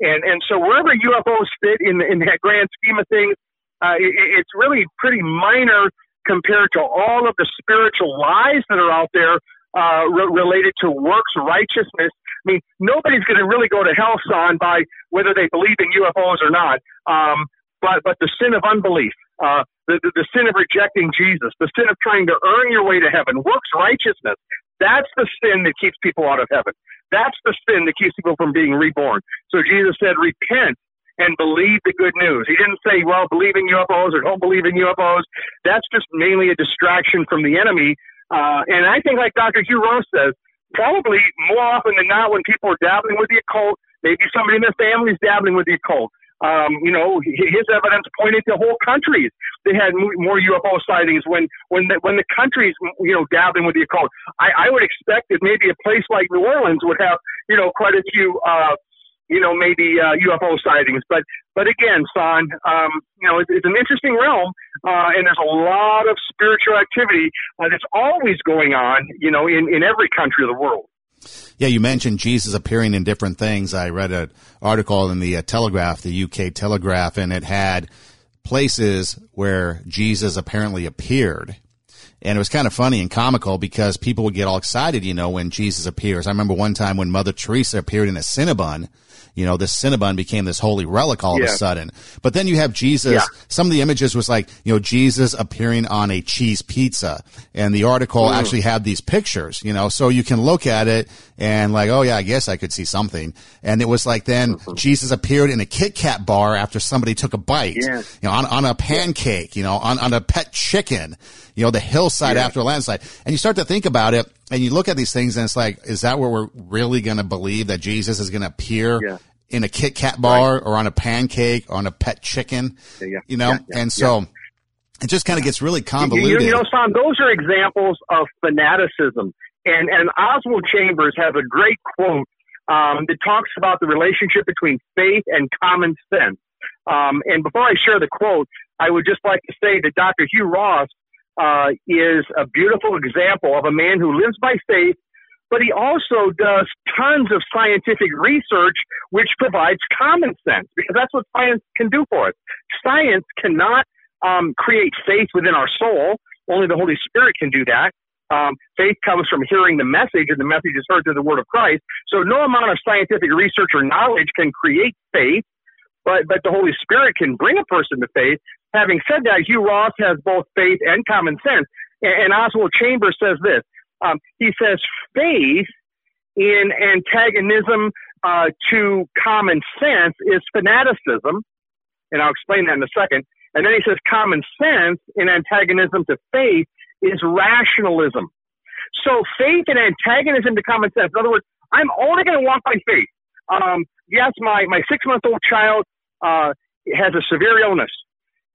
And and so wherever UFOs fit in in that grand scheme of things, uh, it, it's really pretty minor compared to all of the spiritual lies that are out there uh, re- related to works righteousness. I mean, nobody's going to really go to hell, son, by whether they believe in UFOs or not. Um, but but the sin of unbelief, uh, the, the, the sin of rejecting Jesus, the sin of trying to earn your way to heaven, works righteousness. That's the sin that keeps people out of heaven. That's the sin that keeps people from being reborn. So Jesus said, repent and believe the good news. He didn't say, well, believe in UFOs or don't believe in UFOs. That's just mainly a distraction from the enemy. Uh, and I think, like Dr. Hugh Ross says, probably more often than not, when people are dabbling with the occult, maybe somebody in their family is dabbling with the occult. Um, you know, his evidence pointed to whole countries. They had more UFO sightings when when the, when the countries you know dabbling with the occult. I, I would expect that maybe a place like New Orleans would have you know quite a few uh, you know maybe uh, UFO sightings. But but again, son, um, you know, it's, it's an interesting realm, uh, and there's a lot of spiritual activity uh, that's always going on. You know, in in every country of the world. Yeah, you mentioned Jesus appearing in different things. I read an article in the uh, Telegraph, the UK Telegraph, and it had places where Jesus apparently appeared. And it was kind of funny and comical because people would get all excited, you know, when Jesus appears. I remember one time when Mother Teresa appeared in a Cinnabon you know, this Cinnabon became this holy relic all yeah. of a sudden. But then you have Jesus. Yeah. Some of the images was like, you know, Jesus appearing on a cheese pizza. And the article mm. actually had these pictures, you know, so you can look at it and like, oh yeah, I guess I could see something. And it was like then mm-hmm. Jesus appeared in a Kit Kat bar after somebody took a bite, yeah. you know, on, on a pancake, you know, on, on a pet chicken, you know, the hillside after a landslide. And you start to think about it and you look at these things and it's like, is that where we're really going to believe that Jesus is going to appear yeah. in a Kit Kat bar right. or on a pancake or on a pet chicken? Yeah, you know, and so it just kind of gets really convoluted. You, you know, Sam, those are examples of fanaticism. And, and Oswald Chambers has a great quote um, that talks about the relationship between faith and common sense. Um, and before I share the quote, I would just like to say that Dr. Hugh Ross uh, is a beautiful example of a man who lives by faith, but he also does tons of scientific research which provides common sense because that's what science can do for us. Science cannot um, create faith within our soul. Only the Holy Spirit can do that. Um, faith comes from hearing the message, and the message is heard through the Word of Christ. So no amount of scientific research or knowledge can create faith, but but the Holy Spirit can bring a person to faith. Having said that, Hugh Ross has both faith and common sense. And, and Oswald Chambers says this. Um, he says faith in antagonism uh, to common sense is fanaticism, and I'll explain that in a second. And then he says common sense in antagonism to faith is rationalism. So faith and antagonism to common sense. In other words, I'm only going to walk by faith. Um, yes, my, my six month old child uh, has a severe illness,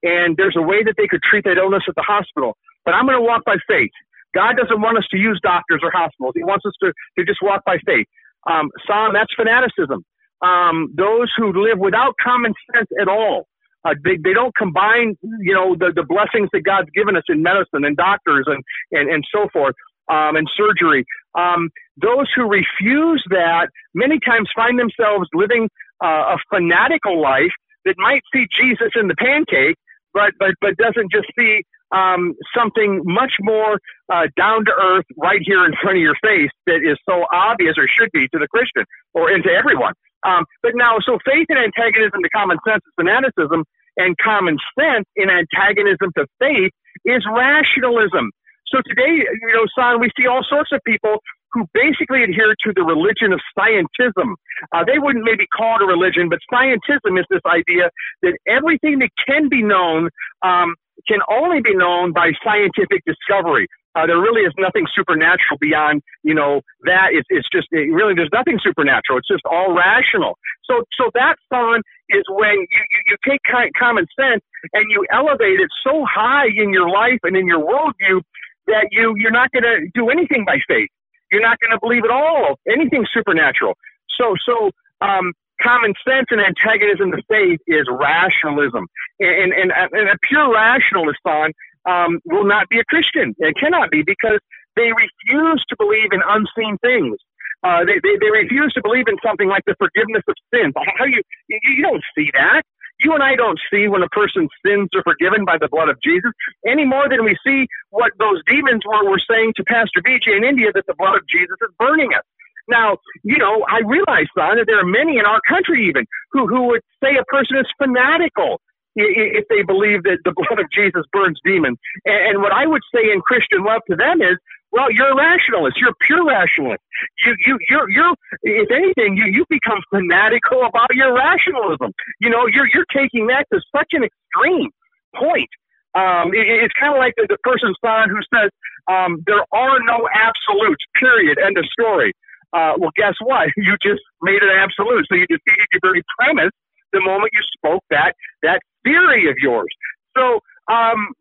and there's a way that they could treat that illness at the hospital. But I'm going to walk by faith. God doesn't want us to use doctors or hospitals. He wants us to, to just walk by faith. Um, Son, that's fanaticism. Um, those who live without common sense at all, uh, they, they don't combine, you know, the, the blessings that God's given us in medicine and doctors and, and, and so forth, um, and surgery. Um, those who refuse that many times find themselves living uh, a fanatical life that might see Jesus in the pancake, but, but, but doesn't just see um, something much more uh, down to earth right here in front of your face that is so obvious or should be to the Christian or into everyone. Um, but now, so faith in antagonism to common sense is fanaticism, and common sense in antagonism to faith is rationalism. So today, you know, son, we see all sorts of people who basically adhere to the religion of scientism. Uh, they wouldn't maybe call it a religion, but scientism is this idea that everything that can be known um, can only be known by scientific discovery. Uh, there really is nothing supernatural beyond, you know, that. It's, it's just, it really, there's nothing supernatural. It's just all rational. So, so that son is when you, you, you take common sense and you elevate it so high in your life and in your worldview that you, you're not going to do anything by faith. You're not going to believe at all anything supernatural. So, so, um, common sense and antagonism to faith is rationalism. And, and, and a pure rationalist on um, will not be a Christian. It cannot be because they refuse to believe in unseen things. Uh, they, they, they refuse to believe in something like the forgiveness of sins. How you, you, you don't see that. You and I don't see when a person's sins are forgiven by the blood of Jesus any more than we see what those demons were, were saying to Pastor BJ in India that the blood of Jesus is burning us. Now, you know, I realize, son, that there are many in our country even who, who would say a person is fanatical if they believe that the blood of Jesus burns demons. And, what I would say in Christian love to them is, well, you're a rationalist. You're a pure rationalist. You, you, you're, you're, if anything, you, you become fanatical about your rationalism. You know, you're, you're taking that to such an extreme point. Um, it, it's kind of like the, the person's son who says, um, there are no absolutes, period, end of story. Uh, well, guess what? You just made it absolute. So you defeated your very premise the moment you spoke that that theory of yours. So um,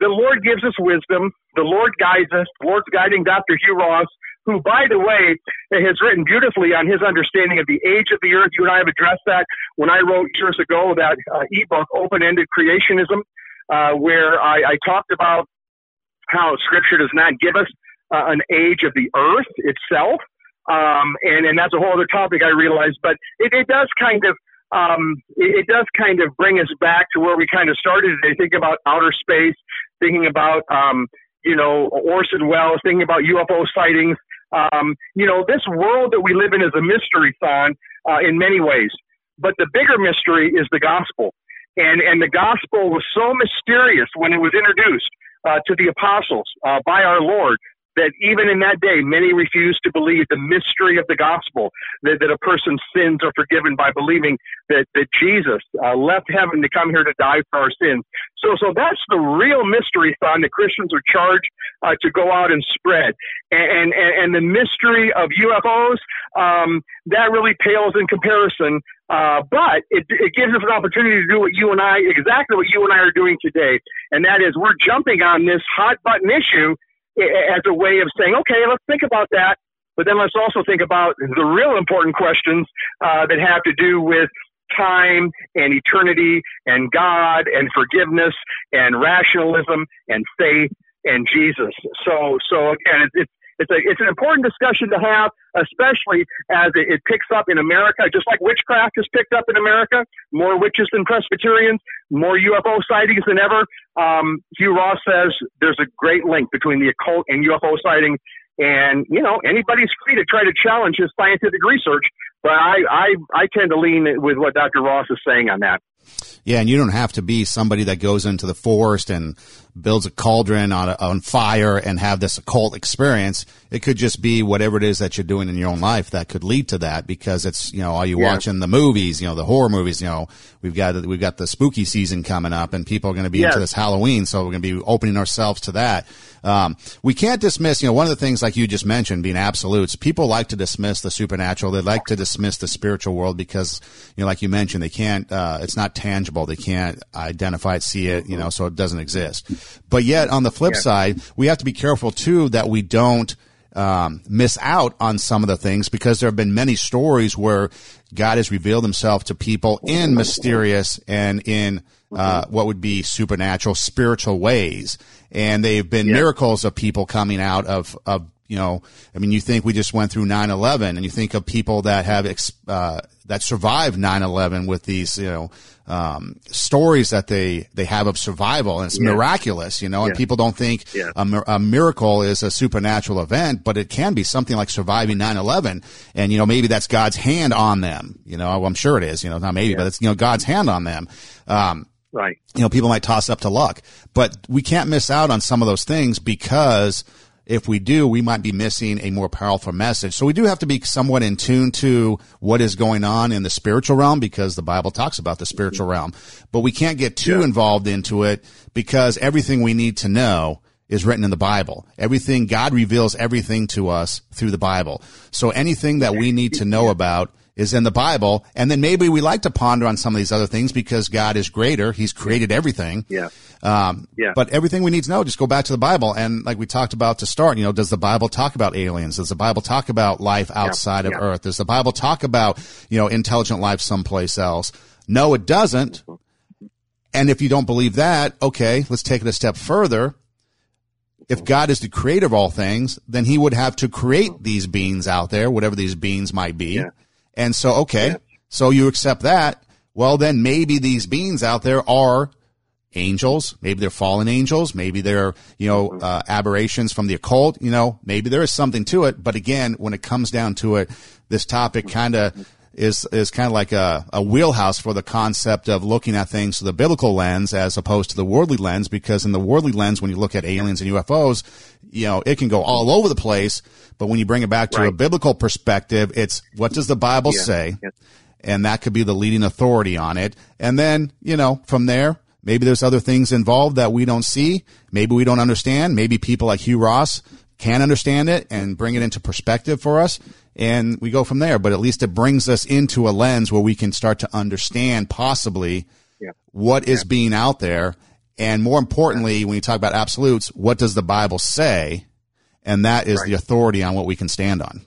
the Lord gives us wisdom. The Lord guides us. The Lord's guiding Dr. Hugh Ross, who, by the way, has written beautifully on his understanding of the age of the earth. You and I have addressed that when I wrote years ago that uh, ebook, Open-Ended Creationism, uh, where I, I talked about how Scripture does not give us uh, an age of the earth itself. Um, and, and that's a whole other topic I realize, but it, it does kind of um, it, it, does kind of bring us back to where we kind of started today, Think about outer space, thinking about, um, you know, Orson Welles, thinking about UFO sightings. Um, you know, this world that we live in is a mystery, son, uh, in many ways. But the bigger mystery is the gospel. And, and the gospel was so mysterious when it was introduced uh, to the apostles uh, by our Lord that even in that day, many refused to believe the mystery of the gospel, that, that a person's sins are forgiven by believing that, that Jesus uh, left heaven to come here to die for our sins. So, so that's the real mystery, son, that Christians are charged uh, to go out and spread. And, and, and the mystery of UFOs, um, that really pales in comparison. Uh, but it, it gives us an opportunity to do what you and I, exactly what you and I are doing today. And that is we're jumping on this hot button issue as a way of saying, okay, let's think about that. But then let's also think about the real important questions uh, that have to do with time and eternity and God and forgiveness and rationalism and faith and Jesus. So, so again, it's, it's a it's an important discussion to have, especially as it, it picks up in America, just like witchcraft has picked up in America. More witches than Presbyterians, more UFO sightings than ever. Um, Hugh Ross says there's a great link between the occult and UFO sightings. And you know anybody's free to try to challenge his scientific research, but I I, I tend to lean with what Dr. Ross is saying on that. Yeah, and you don't have to be somebody that goes into the forest and builds a cauldron on, a, on fire and have this occult experience. It could just be whatever it is that you're doing in your own life that could lead to that because it's, you know, are you yeah. watching the movies, you know, the horror movies, you know, we've got, we've got the spooky season coming up and people are going to be into this Halloween. So we're going to be opening ourselves to that. Um, we can't dismiss, you know, one of the things like you just mentioned being absolutes. People like to dismiss the supernatural. They like to dismiss the spiritual world because, you know, like you mentioned, they can't, uh, it's not tangible. They can't identify it, see it, you know, so it doesn't exist. But yet on the flip yeah. side, we have to be careful too that we don't, um, miss out on some of the things because there have been many stories where God has revealed himself to people in mysterious and in uh, what would be supernatural, spiritual ways. And they've been yeah. miracles of people coming out of, of, you know, I mean, you think we just went through 9-11 and you think of people that have, uh, that survived 9-11 with these, you know, um, stories that they, they have of survival and it's yeah. miraculous, you know, yeah. and people don't think yeah. a, a, miracle is a supernatural event, but it can be something like surviving 9-11. And, you know, maybe that's God's hand on them, you know, I'm sure it is, you know, not maybe, but it's, you know, God's hand on them. Um, Right. You know, people might toss up to luck, but we can't miss out on some of those things because if we do, we might be missing a more powerful message. So we do have to be somewhat in tune to what is going on in the spiritual realm because the Bible talks about the spiritual realm, but we can't get too yeah. involved into it because everything we need to know is written in the Bible. Everything, God reveals everything to us through the Bible. So anything that we need to know about is in the Bible. And then maybe we like to ponder on some of these other things because God is greater. He's created everything. Yeah. Um, yeah. But everything we need to know, just go back to the Bible. And like we talked about to start, you know, does the Bible talk about aliens? Does the Bible talk about life outside yeah. of yeah. Earth? Does the Bible talk about, you know, intelligent life someplace else? No, it doesn't. Mm-hmm. And if you don't believe that, okay, let's take it a step further. If mm-hmm. God is the creator of all things, then he would have to create mm-hmm. these beings out there, whatever these beings might be. Yeah and so, okay, yeah. so you accept that. Well, then maybe these beings out there are angels. Maybe they're fallen angels. Maybe they're, you know, mm-hmm. uh, aberrations from the occult. You know, maybe there is something to it. But again, when it comes down to it, this topic kind of is is kind of like a, a wheelhouse for the concept of looking at things through the biblical lens as opposed to the worldly lens. Because in the worldly lens, when you look at aliens and UFOs, you know, it can go all over the place. But when you bring it back to right. a biblical perspective, it's what does the Bible yeah. say? Yeah. And that could be the leading authority on it. And then, you know, from there, maybe there's other things involved that we don't see. Maybe we don't understand. Maybe people like Hugh Ross can understand it and bring it into perspective for us and we go from there. But at least it brings us into a lens where we can start to understand possibly yeah. what is yeah. being out there. And more importantly, when you talk about absolutes, what does the Bible say? And that is right. the authority on what we can stand on.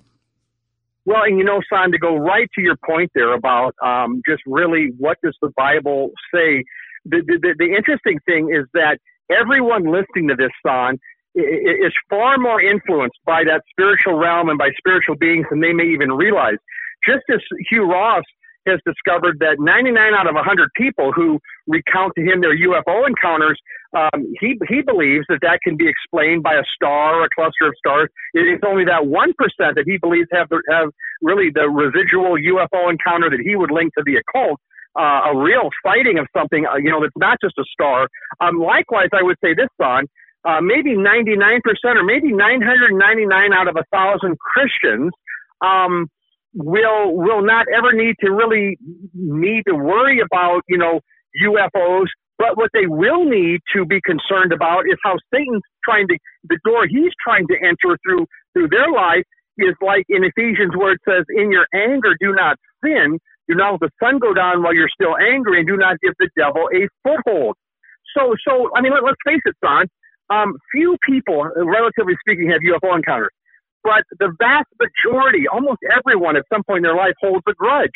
Well, and you know, Son, to go right to your point there about um, just really what does the Bible say? The, the, the interesting thing is that everyone listening to this, Son, is far more influenced by that spiritual realm and by spiritual beings than they may even realize. Just as Hugh Ross has discovered that 99 out of 100 people who recount to him their UFO encounters, um, he he believes that that can be explained by a star or a cluster of stars. It's only that one percent that he believes have the, have really the residual UFO encounter that he would link to the occult. Uh, a real sighting of something, uh, you know, that's not just a star. Um, likewise, I would say this, Son, uh, maybe 99% or maybe 999 out of a thousand Christians um, will will not ever need to really need to worry about you know UFOs. But what they will need to be concerned about is how Satan's trying to the door he's trying to enter through through their life is like in Ephesians where it says, "In your anger, do not sin. Do not let the sun go down while you're still angry, and do not give the devil a foothold." So, so I mean, let, us face it, Son. Um, few people, relatively speaking, have UFO encounters, but the vast majority, almost everyone at some point in their life holds a grudge.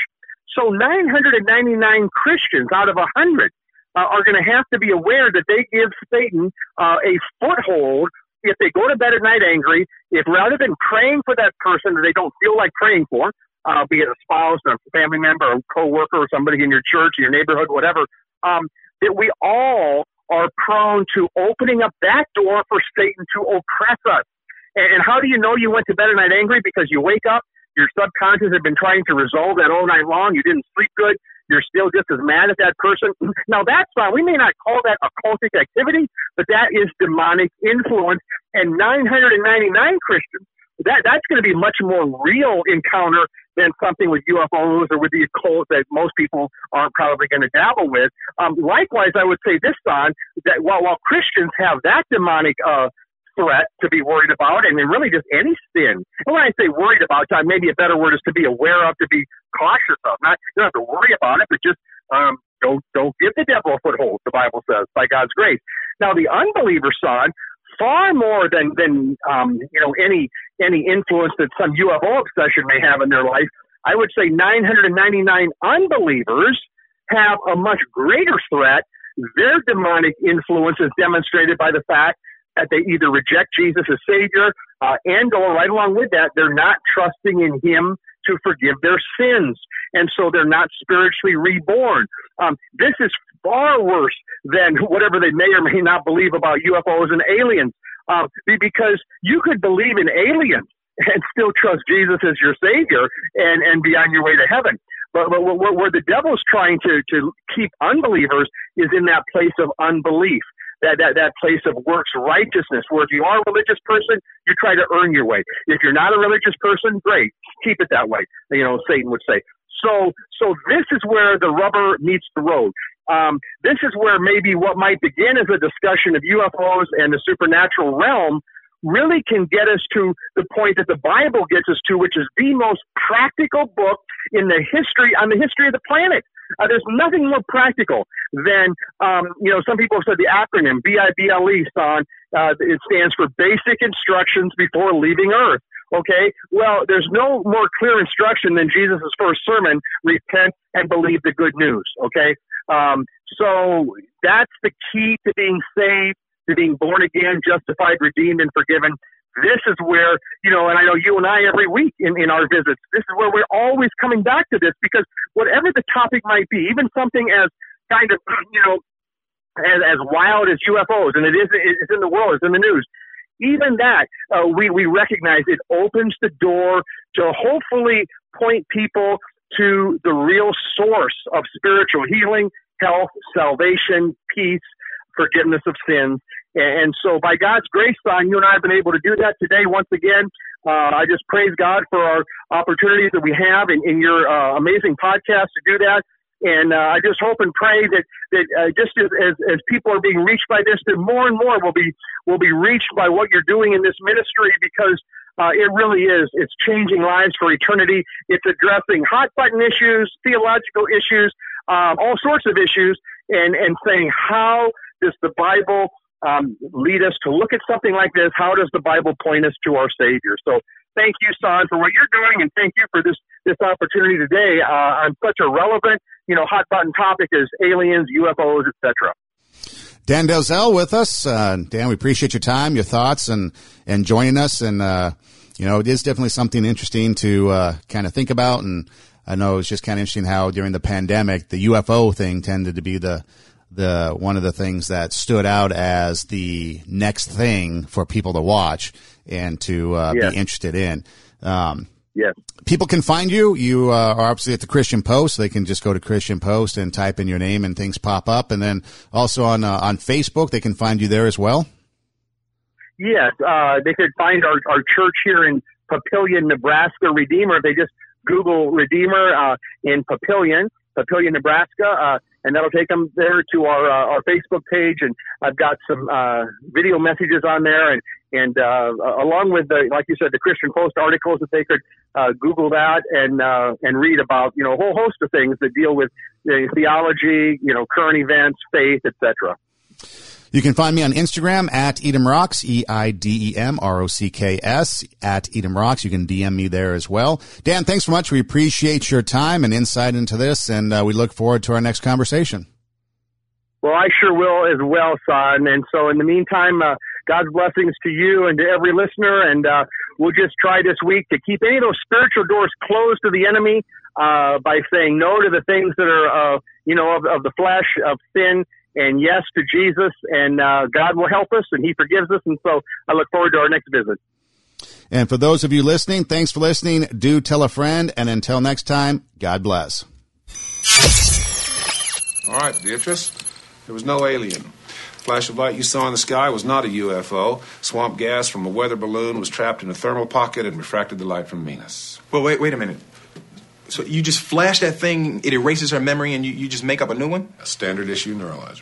So 999 Christians out of 100 uh, are going to have to be aware that they give Satan uh, a foothold if they go to bed at night angry, if rather than praying for that person that they don't feel like praying for, uh, be it a spouse or a family member or a coworker or somebody in your church, or your neighborhood, whatever, um, that we all are prone to opening up that door for Satan to oppress us. And, how do you know you went to bed at night angry? Because you wake up, your subconscious had been trying to resolve that all night long. You didn't sleep good. You're still just as mad at that person. Now that's fine. We may not call that occultic activity, but that is demonic influence. And 999 Christians, that that's going to be much more real encounter than something with UFOs or with the occult that most people aren't probably going to dabble with. Um, likewise, I would say this, Son, that while, while Christians have that demonic uh, threat to be worried about, and really just any sin. And when I say worried about, John, maybe a better word is to be aware of, to be cautious of. Not you don't have to worry about it, but just um, don't don't give the devil a foothold. The Bible says by God's grace. Now the unbeliever son, far more than than um, you know any any influence that some UFO obsession may have in their life. I would say 999 unbelievers have a much greater threat. Their demonic influence is demonstrated by the fact that they either reject Jesus as Savior uh, and or right along with that, they're not trusting in Him to forgive their sins. And so they're not spiritually reborn. Um, this is far worse than whatever they may or may not believe about UFOs and aliens. Um, because you could believe in aliens and still trust Jesus as your Savior and, and be on your way to heaven. But, but where, the devil's trying to, to keep unbelievers is in that place of unbelief that, that, that place of works righteousness, where if you are a religious person, you try to earn your way. If you're not a religious person, great. Keep it that way. You know, Satan would say. So, so this is where the rubber meets the road. Um, this is where maybe what might begin as a discussion of UFOs and the supernatural realm really can get us to the point that the Bible gets us to, which is the most practical book in the history on the history of the planet. Uh, there's nothing more practical than, um, you know, some people have said the acronym B-I-B-L-E, son. Uh, it stands for Basic Instructions Before Leaving Earth. Okay, well, there's no more clear instruction than Jesus' first sermon: repent and believe the good news. Okay, um, so that's the key to being saved, to being born again, justified, redeemed, and forgiven this is where, you know, and I know you and I every week in, in our visits, this is where we're always coming back to this because whatever the topic might be, even something as kind of, you know, as, as wild as UFOs, and it is, it's in the world, it's in the news. Even that, uh, we, we recognize it opens the door to hopefully point people to the real source of spiritual healing, health, salvation, peace, forgiveness of sins. And so by God's grace, son, you and I have been able to do that today once again. Uh, I just praise God for our opportunities that we have in, in your uh, amazing podcast to do that. And uh, I just hope and pray that that uh, just as, as, as people are being reached by this, that more and more will be will be reached by what you're doing in this ministry because uh, it really is. It's changing lives for eternity. It's addressing hot button issues, theological issues, um, all sorts of issues, and and saying how does the Bible um, lead us to look at something like this? How does the Bible point us to our Savior? So thank you, Son, for what you're doing, and thank you for this this opportunity today uh, on such a relevant, you know, hot button topic is aliens, UFOs, etc. Dan Delzell with us. Uh, Dan, we appreciate your time, your thoughts, and and joining us. And uh, you know, it is definitely something interesting to uh, kind of think about. And I know it's just kind of interesting how during the pandemic, the UFO thing tended to be the the one of the things that stood out as the next thing for people to watch and to uh, yes. be interested in. Um, yes. People can find you. You uh, are obviously at the Christian Post. They can just go to Christian Post and type in your name, and things pop up. And then also on uh, on Facebook, they can find you there as well. Yes, uh, they could find our, our church here in Papillion, Nebraska, Redeemer. If they just Google Redeemer uh, in Papillion, Papillion, Nebraska, uh, and that'll take them there to our uh, our Facebook page. And I've got some uh, video messages on there, and and uh, along with the like you said, the Christian Post articles that they could uh, Google that and uh, and read about you know a whole host of things that deal with you know, theology, you know, current events, faith, etc. You can find me on Instagram at Eidem Rocks, E-I-D-E-M-R-O-C-K-S, at Eidem Rocks. You can DM me there as well. Dan, thanks so much. We appreciate your time and insight into this, and uh, we look forward to our next conversation. Well, I sure will as well, son. And so in the meantime, uh, God's blessings to you and to every listener. And uh, we'll just try this week to keep any of those spiritual doors closed to the enemy uh, by saying no to the things that are, uh, you know, of, of the flesh, of sin, and yes to Jesus. And uh, God will help us, and He forgives us. And so I look forward to our next visit. And for those of you listening, thanks for listening. Do tell a friend. And until next time, God bless. All right, Beatrice. There was no alien. Flash of light you saw in the sky was not a UFO. Swamp gas from a weather balloon was trapped in a thermal pocket and refracted the light from Venus. Well, wait, wait a minute. So you just flash that thing, it erases her memory, and you, you just make up a new one? A standard issue neuralizer.